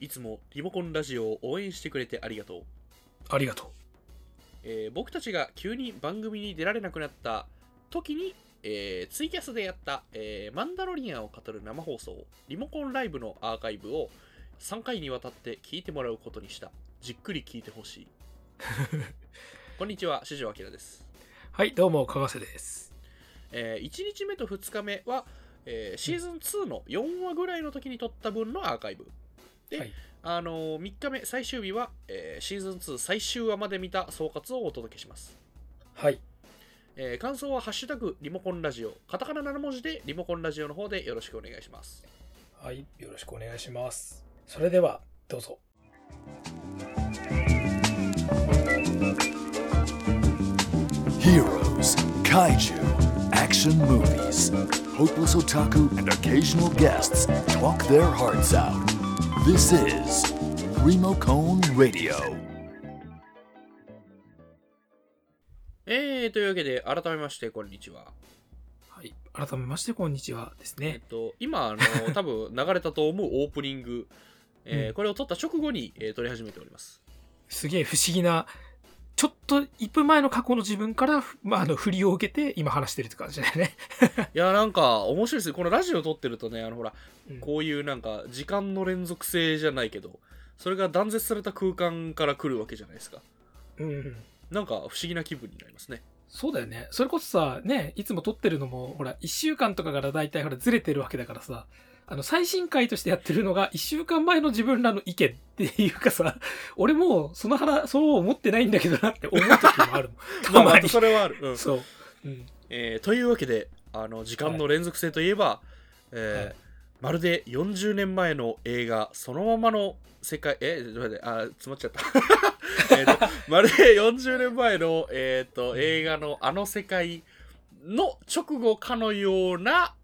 いつもリモコンラジオを応援してくれてありがとう。ありがとう。えー僕たちが急に番組に出られなくなった時に、えーツイキャスでやった、えーマンダロリアンを語る生放送、リモコンライブのアーカイブを3回にわたって聞いてもらうことにした。じっくり聞いてほしい。こんにちは、四条明です。はい、どうも、かがせです。え1日目と2日目は、えーシーズン2の4話ぐらいの時に撮った分のアーカイブ。で、はいあのー3日目最終日は、えーシーズン2最終話まで見た総括をお届けします。はい。えー感想は「ハッシュタグリモコンラジオ」カタカナ7文字でリモコンラジオの方でよろしくお願いします。はい、よろしくお願いします。それでは、どうぞ。Heroes, Kaiju, action movies. Hopeless otaku and occasional guests talk their hearts out. This is Remocone Radio. えー、というわけで改めましてこんにちは。はい。改めまして、こんにちはですえっね。と今あの 多分流れたと思うオープニング、えーうんこれを撮った直後に、えー撮り始めております。すげえ不思議な、ちょっと1分前の過去の自分から、まあ、あの、振りを受けて、今話してるって感じだよね。いやなんか面白いですねこのラジオ撮ってるとねあのほらうんこういうなんか時間の連続性じゃないけどそれが断絶された空間から来るわけじゃないですか。うん。なんか不思議な気分になりますね。そうだよね。それこそさ、ね、いつも撮ってるのも、ほら、1週間とかから大体ほら、ずれてるわけだからさ、あの、最新回としてやってるのが、1週間前の自分らの意見っていうかさ、俺もう、その腹、そう思ってないんだけどなって思う時もあるもん。た まあまあ。それはある。うんそう。うん。えーというわけであの時間の連続性といえば、えーはいまるで40年前の映画そのままの世界えー、待ってあ詰まっちゃった えーとまるで40年前の、えー、と映画のあの世界の直後かのような、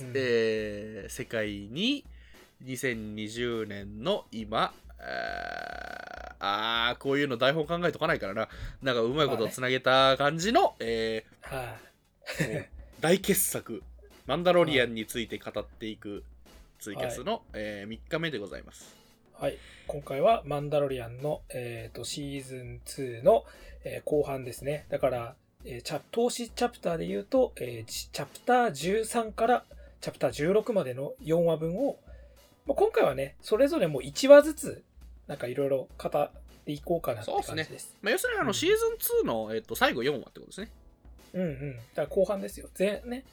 うんえー世界に2020年の今あーあーこういうの台本考えとかないからななんかうまいことつなげた感じの、えーはい、もう大傑作「マンダロリアン」について語っていくツイキャスの、え3日目でございます。はい。今回は、マンダロリアンの、えっ、と、シーズン2の、えー後半ですね。だから、えー投資チャプターで言うと、えーチチャプター13からチャプター16までの4話分を、まあ、今回はね、それぞれもう1話ずつ、なんかいろいろ語っていこうかなって感じです。そうですまあ、要するにあの、うんシーズン2の、えっと最後4話ってことですね。うんうん。だから後半ですよ。前、ね。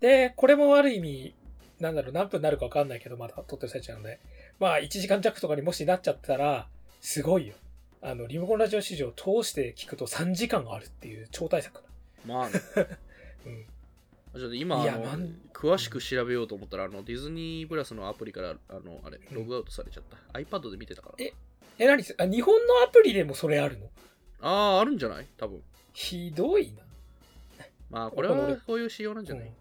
で、これもある意味、なんだろう、何分になるかわかんないけど、まだ撮ってる最中なので。まあ、1時間弱とかにもしなっちゃったら、すごいよ。あの、リモコンラジオ史上通して聞くと3時間あるっていう超大作だ。まあ、ね、うん。ちょっと今詳しく調べようと思ったらあのディズニープラスのアプリからあのあれうん。ログアウトされちゃった、iPad で見てたから。ええ、何すあ、日本のアプリでもそれあるの？あああるんじゃない？多分。ひどいな。まあこれはこういう仕様なんじゃない、うん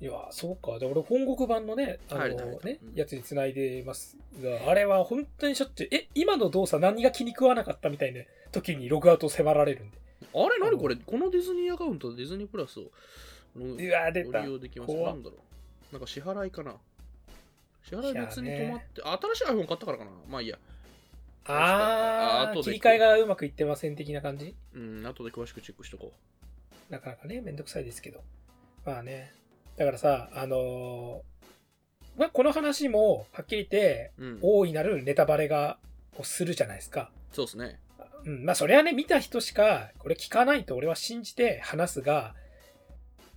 いや、そうか。で俺、本国版のね、あのねうん、やつに繋いでますが、あれは本当にしょっちゅう、え、今の動作何が気に食わなかったみたいな時にログアウトを迫られるんで。あれ何これ？このディズニーアカウントでディズニープラスをうわ、出た。ご利。用できます。なんだろう。なんか支払いかな。支払い別に止まって、新しい iPhone 買ったからかな。まあいいや。あー、後で切り替えがうまくいってません的な感じ？うん後で詳しくチェックしとこなかなかね、めんどくさいですけど。まあね。だからさ、あのーまあ、この話も、はっきり言って、ううん大いなるネタバレが、をするじゃないですか。そうですねうん、まあ、それはね、見た人しか、これ聞かないと俺は信じて話すが、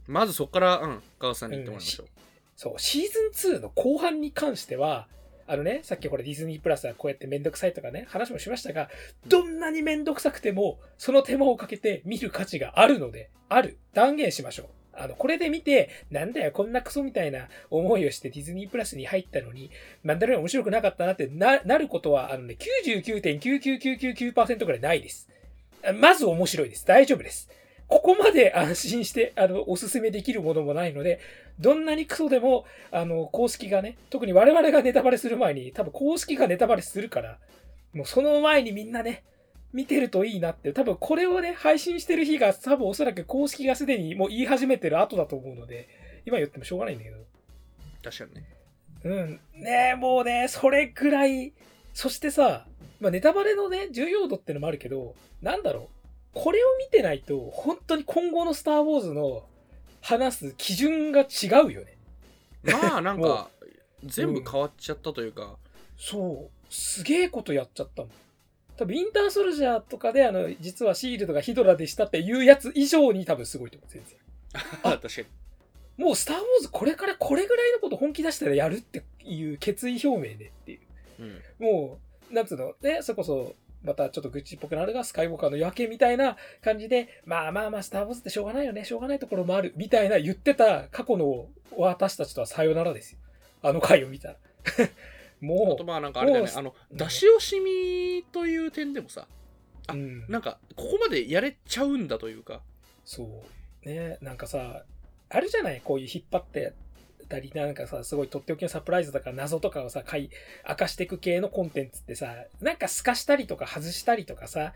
まずそこからうん川さんに言ってもらいましょう、そう、シーズン2の後半に関しては、あのね、さっきこれディズニープラスはこうやってめんどくさいとかね、話もしましたが、どんなにめんどくさくても、その手間をかけて見る価値があるので、ある。断言しましょう。あの、これで見て、なんだよ、こんなクソみたいな思いをしてディズニープラスに入ったのに、マンダロリアン面白くなかったなってな、なることは、あのね、99.99999%ぐらいないです。まず面白いです。大丈夫です。ここまで安心して、あの、おすすめできるものもないので、どんなにクソでも、あの、公式がね、特に我々がネタバレする前に、多分公式がネタバレするから、もうその前にみんなね、見てるといいなって、多分これをね、配信してる日が、多分おそらく公式がすでにもう言い始めてる後だと思うので、今言ってもしょうがないんだけど。確かにねうん。ねえ、もうね、それぐらい、そしてさ、まあ、ネタバレのね、重要度ってのもあるけど、なんだろう。これを見てないと、本当に今後のスター・ウォーズの話す基準が違うよね。まあなん もか全部変わっちゃったというか、そう。すげえことやっちゃったもん。多分、インターソルジャーとかで、あの、実はシールドがヒドラでしたっていうやつ以上に多分すごいと思う、全然。あ確かにもう、スター・ウォーズこれからこれぐらいのこと本気出したらやるっていう決意表明でっていう。うんもう、なんつうの、ね、それこそ、またちょっと愚痴っぽくなるが、スカイウォーカーの夜景みたいな感じで、まあまあまあ、スター・ウォーズってしょうがないよね、しょうがないところもある、みたいな言ってた過去の私たちとはさよならですよ。あの回を見たら。あもとまあなんかあれだよねあの出し惜しみという点でもさう、うん、なんかここまでやれちゃうんだというかそう。ね、なんかさ、あるじゃない？こういう引っ張ってたり、なんかさ、すごいとっておきのサプライズとか謎とかをさ、回明かしていく系のコンテンツってさ、なんか透かしたりとか外したりとかさ、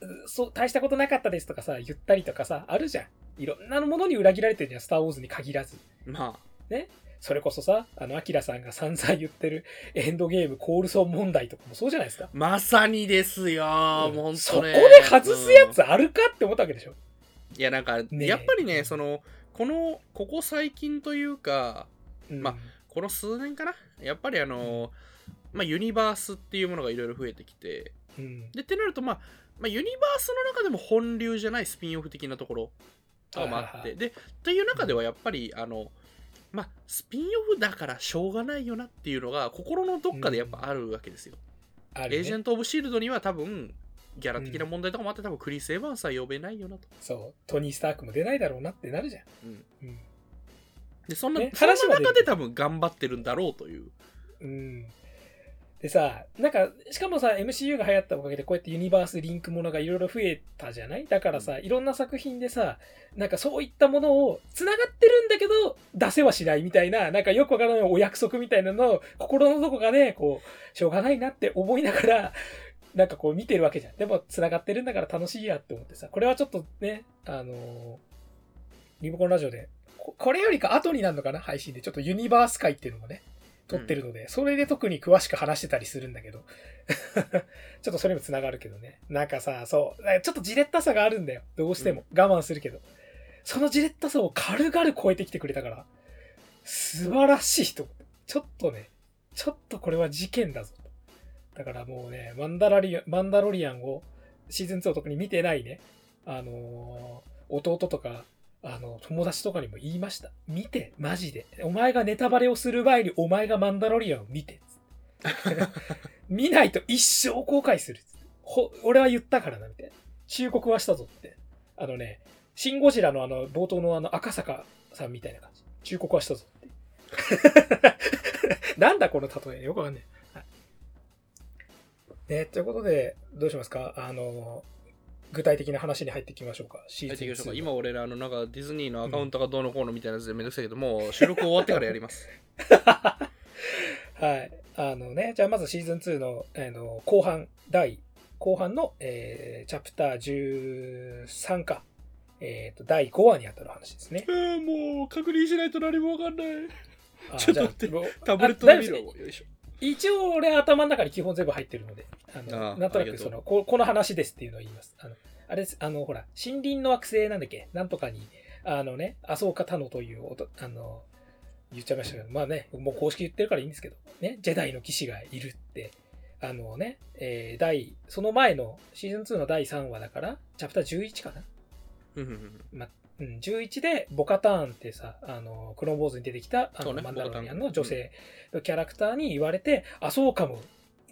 うそう、大したことなかったですとかさ、言ったりとかさ、あるじゃん。いろんなものに裏切られてるじゃん、スター・ウォーズに限らず。まそれこそさ、あの、アキラさんが散々言ってるエンドゲームコールソン問題とかもそうじゃないですか。あまさにですようほんとそこねで外すやつあるかって思ったわけでしょ。いやなんか、ねやっぱりねそのこのここ最近というかうん。まこの数年かな。やっぱりあの、まあ、ユニバースっていうものがいろいろ増えてきて。うん。でってなると、まあ、まあユニバースの中でも本流じゃないスピンオフ的なところとかもあって。でという中ではやっぱりあのまあスピンオフだからしょうがないよなっていうのが心のどっかでやっぱあるわけですよ、あるね。エージェント・オブ・シールドには多分ギャラ的な問題とかもあって多分クリス・エヴァンスは呼べないよなと、そう、トニー・スタークも出ないだろうなってなるじゃん。うん。うん。でそんな、ねそんな話は出る中で多分頑張ってるんだろうという。うん。でさ、なんか、しかもさ、MCU が流行ったおかげで、こうやってユニバースリンクものがいろいろ増えたじゃない？だからさ、いろんな作品でさ、なんかそういったものを繋がってるんだけど、出せはしないみたいな、なんかよくわからないお約束みたいなのを、心のどこかで、こう、しょうがないなって思いながら、なんかこう見てるわけじゃん。でも、繋がってるんだから楽しいやって思ってさ、これはちょっとね、あのーリモコンラジオで、ここれよりか後になるのかな？配信で。ちょっとユニバース界っていうのもね、撮ってるので、それで特に詳しく話してたりするんだけど。ちょっとそれにも繋がるけどね。なんかさ、そう、ちょっとじれったさがあるんだよ。どうしても。我慢するけど。そのじれったさを軽々超えてきてくれたから、素晴らしいと。ちょっとね、ちょっとこれは事件だぞ。だからもうね、マンダラリマンダロリアンをシーズン2を特に見てないね、あのー弟とか、あの、友達とかにも言いました。見て、マジで。お前がネタバレをする前にお前がマンダロリアンを見て。見ないと一生後悔する。ほ俺は言ったからな、みたいな。忠告はしたぞって。あのね、シン・ゴジラのあの、冒頭のあの、赤坂さんみたいな感じ。忠告はしたぞって。なんだこの例え。よくわかんない。はい。ね、ということで、どうしますか？あの、具体的な話に入っていきましょうか。シーズン入っていきましょうか2今俺らあのなんかディズニーのアカウントがどうのこうのみたいなやつでめんどくさいけど、もう収録終わってからやります。はい。あのね、じゃあまずシーズン2のあの後半、第、後半の、えーチャプター13か、えっ、と、第5話にあたる話ですね。もう確認しないと何もわかんない。あ ちょっと待ってタブレットで見ろ。よいしょ。一応俺頭の中に基本全部入ってるので、あのあーなんとなくそう。のこ、この話ですっていうのを言います。あの、あれです、あの、ほら、森林の惑星なんだっけ？なんとかに、あのね、麻生タノというあの、言っちゃいましたけど、まあね、もう公式言ってるからいいんですけど、ね、ジェダイの騎士がいるって、あのね、えー第、その前のシーズン2の第3話だから、チャプター11かな？うんうんうんうん、11でボカターンってさ、あの、クローンボーズに出てきた、あの、ねマンダロリアンの女性のキャラクターに言われて、あ、そうかも、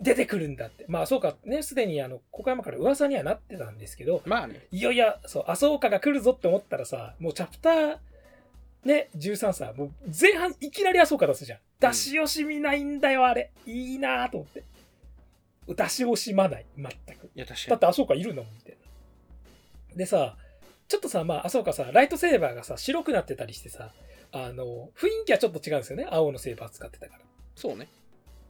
出てくるんだって。まあ、そうか、ね、すでにあの、ここ山から噂にはなってたんですけど、まあね。いやいや、そう、あ、そうかが来るぞって思ったらさ、もうチャプター、ね、13さ、もう前半いきなりあそうか出すじゃん。出し惜しみないんだよ、あれ。いいなぁと思って。出し惜しまない、全く。いや、確かだって、あそうかいるんだもん、みたいな。でさ、ちょっとさ、まあ、あそうかさ、ライトセーバーがさ、白くなってたりしてさ、あの、雰囲気はちょっと違うんですよね。青のセーバー使ってたから。に。そうね。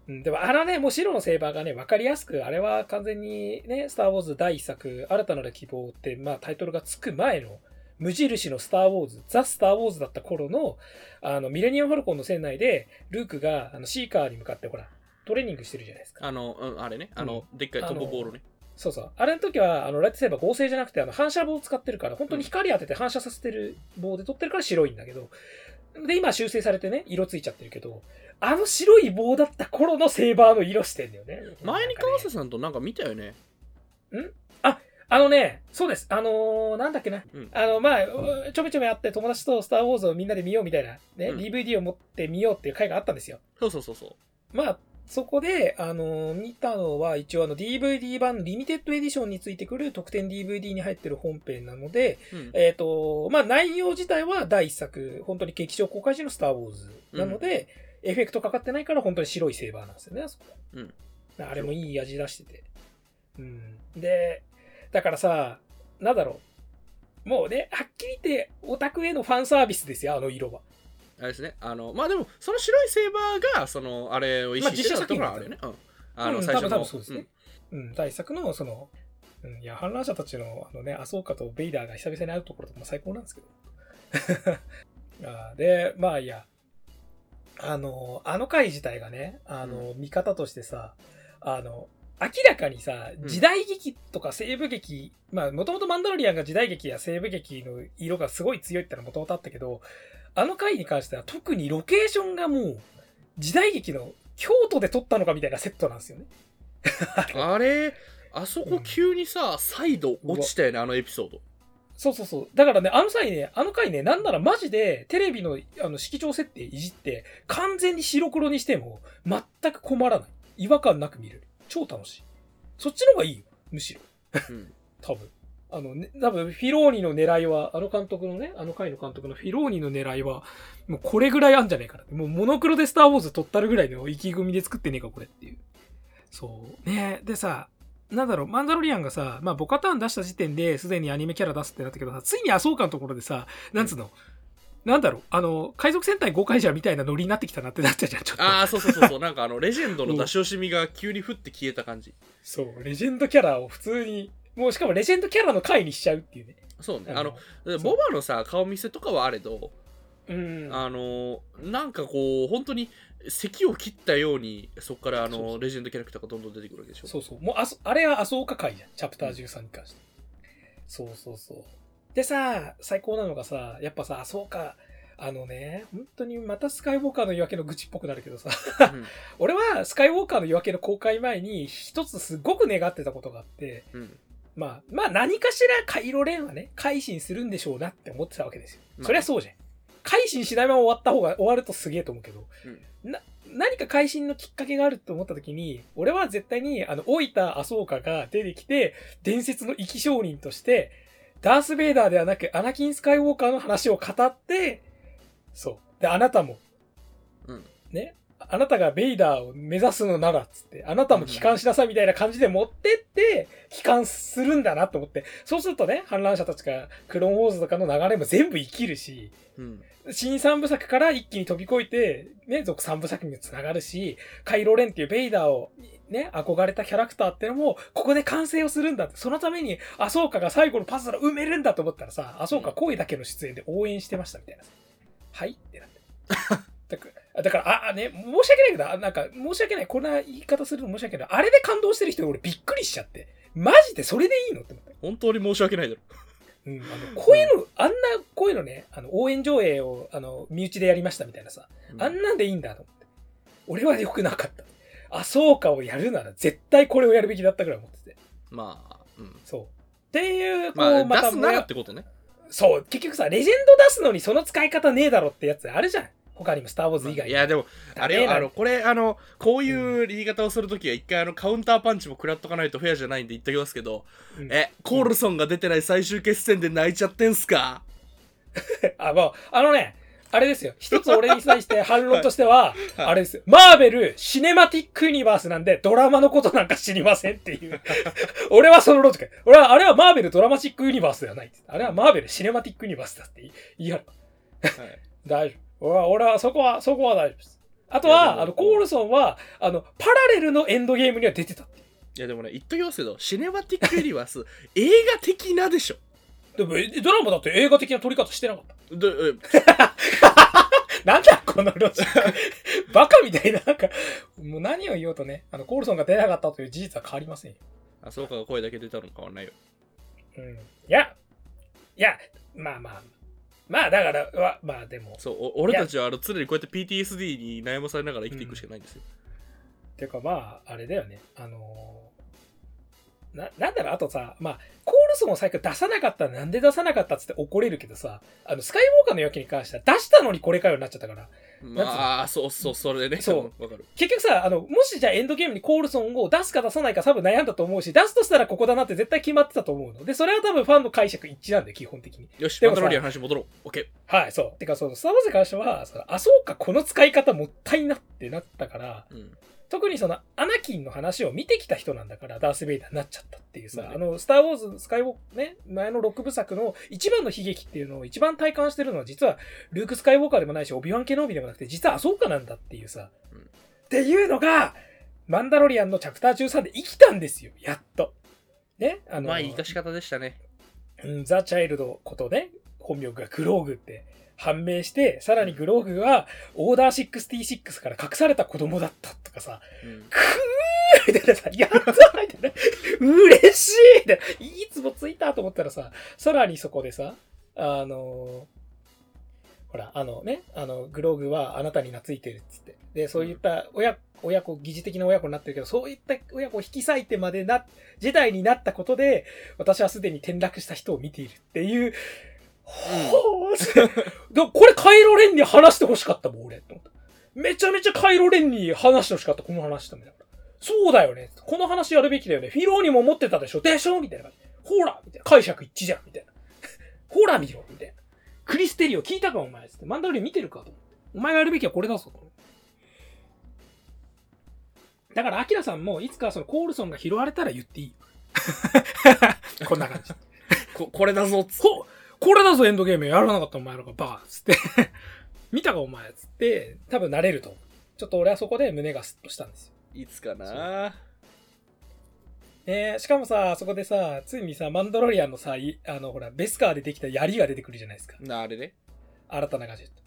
うん、でもあのね、もう白のセーバーがね、わかりやすく、あれは完全にね、スター・ウォーズ第一作、新たなる希望って、まあタイトルがつく前の無印のスター・ウォーズ、ザ・スター・ウォーズだった頃の、あの、ミレニアム・ファルコンの船内で、ルークが、あの、シーカーに向かって、ほら、トレーニングしてるじゃないですか。あの、うん、あれね、あの、でっかいトボボールね。そうそう。あれの時は、あの、ライトセーバー合成じゃなくて、あの、反射棒を使ってるから、本当に光当てて反射させてる棒で撮ってるから白いんだけど、で、今修正されてね、色ついちゃってるけど、あの白い棒だった頃のセーバーの色してんだよね。前に川瀬さんとなんか見たよね。あのね、そうです。あのーなんだっけな。うんあの、まあ、うちょめちょめあって友達とスター・ウォーズをみんなで見ようみたいな、ね、うん DVD を持って見ようっていう回があったんですよ。そうそうそうそう。まあ、そこで、あのー見たのは一応あの DVD 版リミテッドエディションについてくる特典 DVD に入ってる本編なので、うんえっ、と、まあ内容自体は第一作、本当に劇場公開時のスター・ウォーズなので、エフェクトかかってないから本当に白いセーバーなんですよね、あそこ。うんあれもいい味出してて。うん。で、だからさ、なんだろう。もうね、はっきり言ってオタクへのファンサービスですよ、あの色は。あれですね。あの、まあでも、その白いセーバーが、その、あれを意識してたところはあるよね。うん。あの、うん最初の。多分そうですね。うん、第一作の、その、うん、いや、反乱者たちの、あのね、アソーカとベイダーが久々に会うところとかも最高なんですけど。あーで、まあいいや、あの、あの回自体がね、あの、見方としてさ、あの、明らかにさ、うん時代劇とか西部劇、まあ、もともとマンダロリアンが時代劇や西部劇の色がすごい強いってのはもともとあったけど、あの回に関しては特にロケーションがもう、時代劇の京都で撮ったのかみたいなセットなんですよね。あれ、あそこ急にさ、再度落ちたよね、あのエピソード。そうそうそう。だからね、あの際ね、あの回ね、なんならマジでテレビのあの色調設定いじって、完全に白黒にしても、全く困らない。違和感なく見れる。超楽しい。そっちの方がいいよ。むしろ。うん。多分。あのね、多分、フィローニの狙いは、あの監督のね、あの回の監督のフィローニの狙いは、もうこれぐらいあんじゃねえかな。もうモノクロでスターウォーズ撮ったるぐらいの意気込みで作ってねえか、これっていう。そう。ねでさ、なんだろう、マンダロリアンがさ、まあ、ボカターン出した時点ですでにアニメキャラ出すってなったけどさ、ついにアソーカのところでさ、なんつうの、なんだろう、あの、海賊戦隊5回じゃみたいなノリになってきたなってなったじゃん、ちょっと。ああ、そうそうそうそう。なんかあの、レジェンドの出し惜しみが急に降って消えた感じ。そう、レジェンドキャラを普通に、もうしかもレジェンドキャラの回にしちゃうっていうね。そうね。あの、ボバのさ、顔見せとかはあれど、うん。あの、なんかこう、本当に、咳を切ったように、そこからあの、レジェンドキャラクターがどんどん出てくるわけでしょ。そうそう。もうあそ、あれは麻生家会じゃん。チャプター13に関して。そうそうそう。でさ、最高なのがさ、やっぱさ、麻生家、あのね、本当にまたスカイウォーカーの夜明けの愚痴っぽくなるけどさ、うん 俺はスカイウォーカーの夜明けの公開前に一つすごく願ってたことがあって、うん。まあ、まあ何かしらカイロレンはね、改心するんでしょうなって思ってたわけですよ。まあそりゃそうじゃん。改心しないまま終わった方が、終わるとすげえと思うけど、な、何か改心のきっかけがあると思った時に、俺は絶対に、あの、大分麻生家が出てきて、伝説の生き証人として、ダース・ベイダーではなく、アナキン・スカイウォーカーの話を語って、そう。で、あなたも、うん。ね、あなたがベイダーを目指すのなら、つって、あなたも帰還しなさいみたいな感じで持ってって、帰還するんだなと思って、そうするとね、反乱者たちがクローンウォーズとかの流れも全部生きるし、うん。新三部作から一気に飛び越えて、ね、続三部作につながるし、カイロレンっていうベイダーを、ね、憧れたキャラクターってのも、ここで完成をするんだって、そのために、アソーカが最後のパズルを埋めるんだと思ったらさ、アソーカ声だけの出演で応援してましたみたいなさ。はい？ってなって。だから、あ、あね、申し訳ないけど、あなんか、申し訳ない。こんな言い方するの申し訳ない。あれで感動してる人俺びっくりしちゃって。マジでそれでいいのって思って。本当に申し訳ないだろ。うん、あの、こういうの、あんな、こういうのね、あの、応援上映を、あの、身内でやりましたみたいなさ、あんなんでいいんだと思って。俺は良くなかった。あ、そうかをやるなら絶対これをやるべきだったぐらい思ってて。まあ、うん。そう。っていう、こう、まあ、また出すならってことね。そう、結局さ、レジェンド出すのにその使い方ねえだろってやつあるじゃん。他にもスター・ウォーズ以外に。いや、でも、あれあの、これ、あの、こういう言い方をするときは、一回、あの、カウンターパンチも食らっとかないとフェアじゃないんで言っときますけど、うんえ、コールソンが出てない最終決戦で泣いちゃってんすか？あ、もう、あのね、あれですよ。一つ俺に対して 反論としては、はいあれですよ。マーベル、シネマティックユニバースなんで、ドラマのことなんか知りませんっていう。俺はそのロジック。俺は、あれはマーベルドラマチックユニバースではない。あれはマーベルシネマティックユニバースだって言い張る。はい大丈夫。俺は、俺は、そこは、そこは大丈夫です。あとは、あの、コールソンは、あの、パラレルのエンドゲームには出てたっていや、でもね、言っときますけど、シネマティックユニバース、映画的なでしょ。でも、えドラマだって映画的な撮り方してなかった。でえ なんだこのロジック。バカみたいな、なんか、もう何を言おうとね、あの、コールソンが出なかったという事実は変わりませんよ。あそうかが声だけ出たの変わんないようん。いや、いや、まあまあ、まあだから、わまあでも、そうお俺たちはあの常にこうやって PTSD に悩まされながら生きていくしかないんですよ、ていうかまあ、あれだよね。あのーな、なんだろう、あとさ、まあ、コールソンを最初出さなかったらなんで出さなかったっつって怒れるけどさ、あの、スカイウォーカーの夜明けに関しては出したのにこれかよになっちゃったから、まあそうそうそれねそうわかる結局さ、あの、もしじゃあエンドゲームにコールソンを出すか出さないか多分悩んだと思うし、出すとしたらここだなって絶対決まってたと思うの。で、それは多分ファンの解釈一致なんだよ、基本的に。よしでもさマンダロリアンの話戻ろう OK はい、そう。てか、その、スターウォーズに関しては、あ、そうか、この使い方もったいなってなったから、うん特にその、アナキンの話を見てきた人なんだから、ダース・ベイダーになっちゃったっていうさ、まあの、スター・ウォーズ、スカイウォーク、ね、前の6部作の一番の悲劇っていうのを一番体感してるのは、実は、ルーク・スカイウォーカーでもないし、オビワン・ケノービでもなくて、実はアソーカなんだっていうさ、うん。っていうのが、マンダロリアンのチャプター13で生きたんですよ、やっと。ね、あの、まあ生かし方でしたね。うんザ・チャイルドことね、本名がグローグって判明して、さらにグローグはオーダー66から隠された子供だったとかさ、うん。くーみたいなさ、やったーみたいな、嬉しいみたいな、いいツボついたと思ったらさ、さらにそこでさ、あのーほら、あのね、あの、グローグはあなたに懐いてるっつって。で、そういった親、親子、疑似的な親子になってるけど、そういった親子を引き裂いてまでな、時代になったことで、私はすでに転落した人を見ているっていう、ほー だこれカイロレンに話してほしかったもん、俺。と思っためちゃめちゃカイロレンに話してほしかった、この話したんだから。そうだよね。この話やるべきだよね。フィローにも思ってたでしょ？でしょ？みたいな感じ。ほらみたいな。解釈一致じゃんみたいな。ほら見ろみたいな。クリステリオ聞いたかお前つって。マンダロリアン見てるかと思って。お前がやるべきはこれだぞ。だから、アキラさんもいつかそのコールソンが拾われたら言っていい。こんな感じ。ここれだぞっつっこれだぞエンドゲームやらなかったお前らがバーっつって。見たかお前っつって、多分慣れると。ちょっと俺はそこで胸がスッとしたんですよ。いつかなえー、しかもさ、そこでさ、ついにさ、マンダロリアンのさ、いあの、ほら、ベスカーでできた槍が出てくるじゃないですか。なあれね新たなガジェット。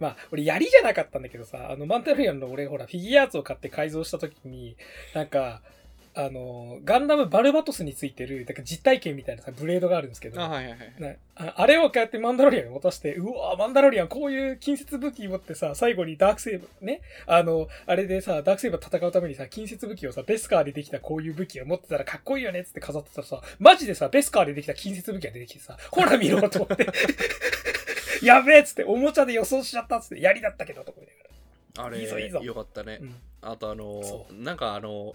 まあ、俺槍じゃなかったんだけどさ、あの、マンダロリアンの俺、ほら、フィギュアーツを買って改造した時に、なんか、あの、ガンダムバルバトスについてる、なんか実体験みたいなさ、ブレードがあるんですけど、あはいはいはいなああれをこうやってマンダロリアンに渡して、うわマンダロリアンこういう近接武器持ってさ、最後にダークセーブ、ね、あの、あれでさ、ダークセーブ戦うためにさ、近接武器をさ、ベスカーでできたこういう武器を持ってたらかっこいいよねっつって飾ってたらさ、マジでさ、ベスカーでできた近接武器が出てきてさ、ほら見ろと思って、やべえっつって、おもちゃで予想しちゃったっつって、槍だったけどと思いながあれいいぞいいぞ。よかったね。ら。うん。あとあのそなんかあのい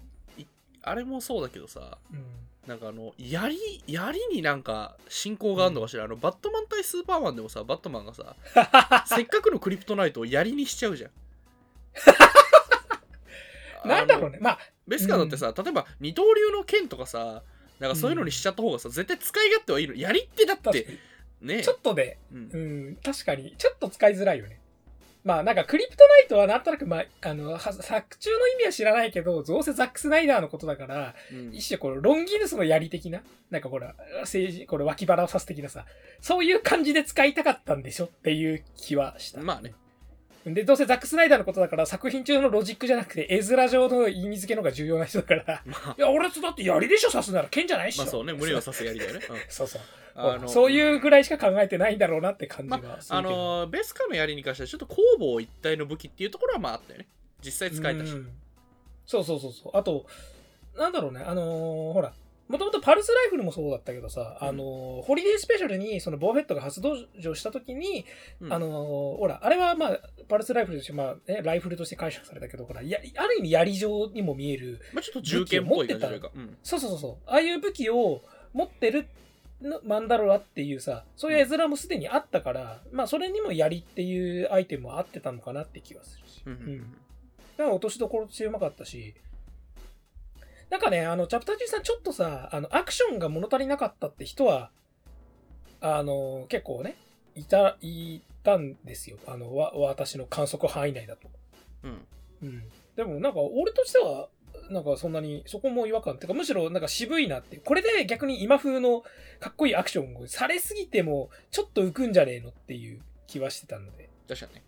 あれもそうだけどさうん。なんかあの槍槍になんか信仰があるのかしら、あのバットマン対スーパーマンでもさバットマンがさ せっかくのクリプトナイトを槍にしちゃうじゃん。なんだろうね。まあ、ベスカーだってさ、例えば二刀流の剣とかさなんかそういうのにしちゃった方がさ、絶対使い勝手はいいの。槍ってだっ確て。ねちょっとね、うん。うん、確かに、ちょっと使いづらいよね。まあなんかクリプトナイトはなんとなく、まあ、あの、は作中の意味は知らないけど、どうせザックスナイダーのことだから、うん一種このロンギヌスの槍的な、なんかほら、政治、これ脇腹を刺す的なさ、そういう感じで使いたかったんでしょっていう気はした。まあね。で、どうせザックスナイダーのことだから、作品中のロジックじゃなくて、絵面上の意味付けの方が重要な人だから、まあ。いや、俺とだって槍でしょ刺すなら。剣じゃないっしょ。まあそうね胸を刺す槍だよね、うん。そうそう。あのそういうぐらいしか考えてないんだろうなって感じまがするけど。あのベスカの槍に関してはちょっと攻防一体の武器っていうところはまああったよね。実際使えたし、うん。そうそうそうそう。あと、なんだろうね、あのーほら、もともとパルスライフルもそうだったけどさ、うん。あのーホリデースペシャルにそのボーフェットが初登場した時に、うん。あのーほら、あれはまあ、パルスライフルとして、まあ、ね、ライフルとして解釈されたけど、ほら、やある意味槍状にも見える、まあ、ちょっと銃剣っぽい感じというか、うん。そうそうそうそう、ああいう武器を持ってるのマンダロラっていうさ、そういう絵面もすでにあったから、まあ、それにも槍っていうアイテムは合ってたのかなって気がするし。うんうんうん。なん。か落としどころとしてうまかったし、なんかね、あの、チャプター13ちょっとさ、あの、アクションが物足りなかったって人は、あの、結構ね、いた、いたんですよ。あの、わ、私の観測範囲内だと。うんうん。でもなんか、俺としては、なんかそんなに、そこも違和感。てかむしろなんか渋いなって。これで逆に今風のかっこいいアクションをされすぎても、ちょっと浮くんじゃねえのっていう気はしてたので。確かにね。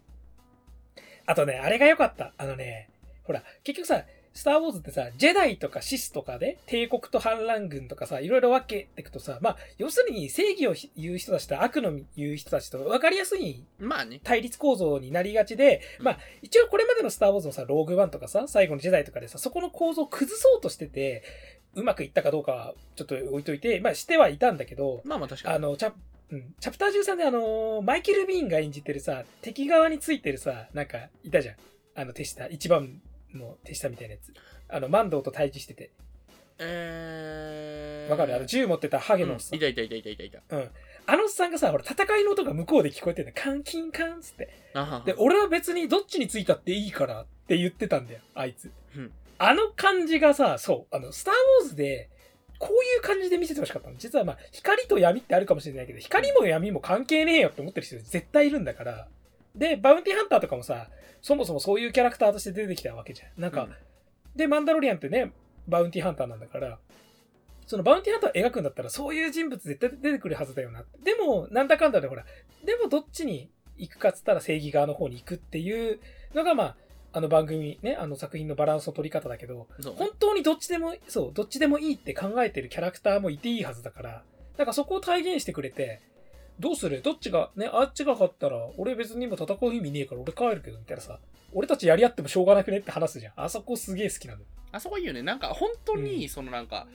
あとね、あれが良かった。あのね、ほら、結局さ、スター・ウォーズってさ、ジェダイとかシスとかで、帝国と反乱軍とかさ、いろいろ分けていくとさ、まあ、要するに正義を言う人たちと悪の言う人たちと分かりやすいまあね。対立構造になりがちで、まあ、一応これまでのスター・ウォーズのさ、ローグワンとかさ、最後のジェダイとかでさ、そこの構造を崩そうとしてて、うまくいったかどうかはちょっと置いといて、まあ、してはいたんだけど、まあまあ確かに。あの、チャうん、チャプター13であのーマイケル・ビーンが演じてるさ、敵側についてるさ、なんか、いたじゃん。あの手下、一番の手下みたいなやつ。あの、マンドーと対峙してて。えー。わかる？あの、銃持ってたハゲのおっさんうんいたいたいたいたいたいた。うん。あのおっさんがさ、ほら、戦いの音が向こうで聞こえてるんだよ。カンキンカンっつって。あははで、俺は別にどっちについたっていいからって言ってたんだよ、あいつ。うんあの感じがさ、そう、あの、スター・ウォーズで、こういう感じで見せてほしかったの。実はまあ、光と闇ってあるかもしれないけど、光も闇も関係ねえよって思ってる人絶対いるんだから。で、バウンティハンターとかもさ、そもそもそういうキャラクターとして出てきたわけじゃん。なんか、うんで、マンダロリアンってね、バウンティハンターなんだから、そのバウンティハンターを描くんだったら、そういう人物絶対出てくるはずだよな。でも、なんだかんだでほら、でもどっちに行くかっつったら正義側の方に行くっていうのが、まあ、あの番組ね、あの作品のバランスの取り方だけど、本当にどっちでも、そう、どっちでもいいって考えてるキャラクターもいていいはずだから、なんかそこを体現してくれて、どうする？どっちが、ね、あっちが勝ったら、俺別に今戦う意味ねえから俺帰るけど、みたいなさ、俺たちやり合ってもしょうがなくねって話すじゃん。あそこすげえ好きなの。あそこいいよね。なんか本当うに、んそのなんか、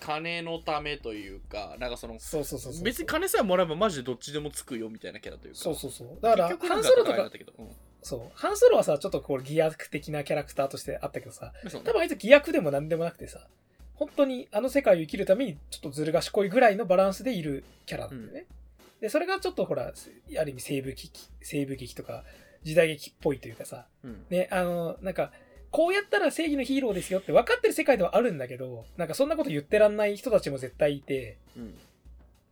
金のためというか、なんかその、そうそうそうそう。別に金さえもらえばマジでどっちでもつくよみたいなキャラというか。そうそうそう。だから、ハンソロとか。うんそう。ハンソロはさ、ちょっとこう、偽悪的なキャラクターとしてあったけどさ、多分あいつ偽悪でも何でもなくてさ、本当にあの世界を生きるためにちょっとずる賢いぐらいのバランスでいるキャラなんだよね。で、それがちょっとほら、ある意味西部劇、西部劇とか時代劇っぽいというかさ、うん。ね、あの、なんか、こうやったら正義のヒーローですよって分かってる世界ではあるんだけど、なんかそんなこと言ってらんない人たちも絶対いて、うん。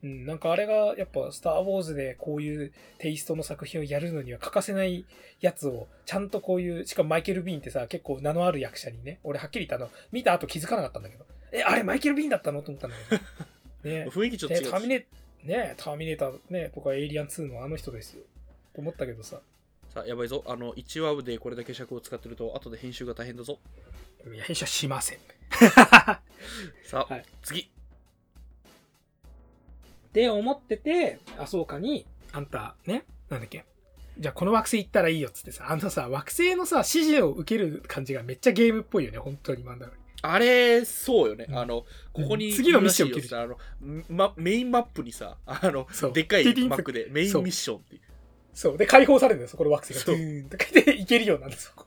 うん、なんかあれがやっぱスター・ウォーズでこういうテイストの作品をやるのには欠かせないやつを、ちゃんとこういう、しかもマイケル・ビーンってさ、結構名のある役者にね、俺はっきり言ったあの、見た後気づかなかったんだけど、え、あれマイケル・ビーンだったの？と思ったんだけど。ね。雰囲気ちょっと違うねターミネーターね、とかエイリアン2のあの人ですよ。と思ったけどさ、さあ、やばいぞ。あの、1話でこれだけ尺を使ってると、後で編集が大変だぞ。いや、編集はしません。さあ、はい次。で、思ってて、あ、そうかに、あんた、ね、なんだっけ。じゃあこの惑星行ったらいいよっつってさ、あのさ、惑星のさ、指示を受ける感じがめっちゃゲームっぽいよね、本当にマンダロリあれ、そうよね。うんあの、ここに、次のミッションいるらしいよあの、ま、メインマップにさ、あのでっかいマックで、メインミッションっていう。そう。で、解放されるんだよ、そこの惑星が。そうドゥーンとか言って行けるようになるんですよ。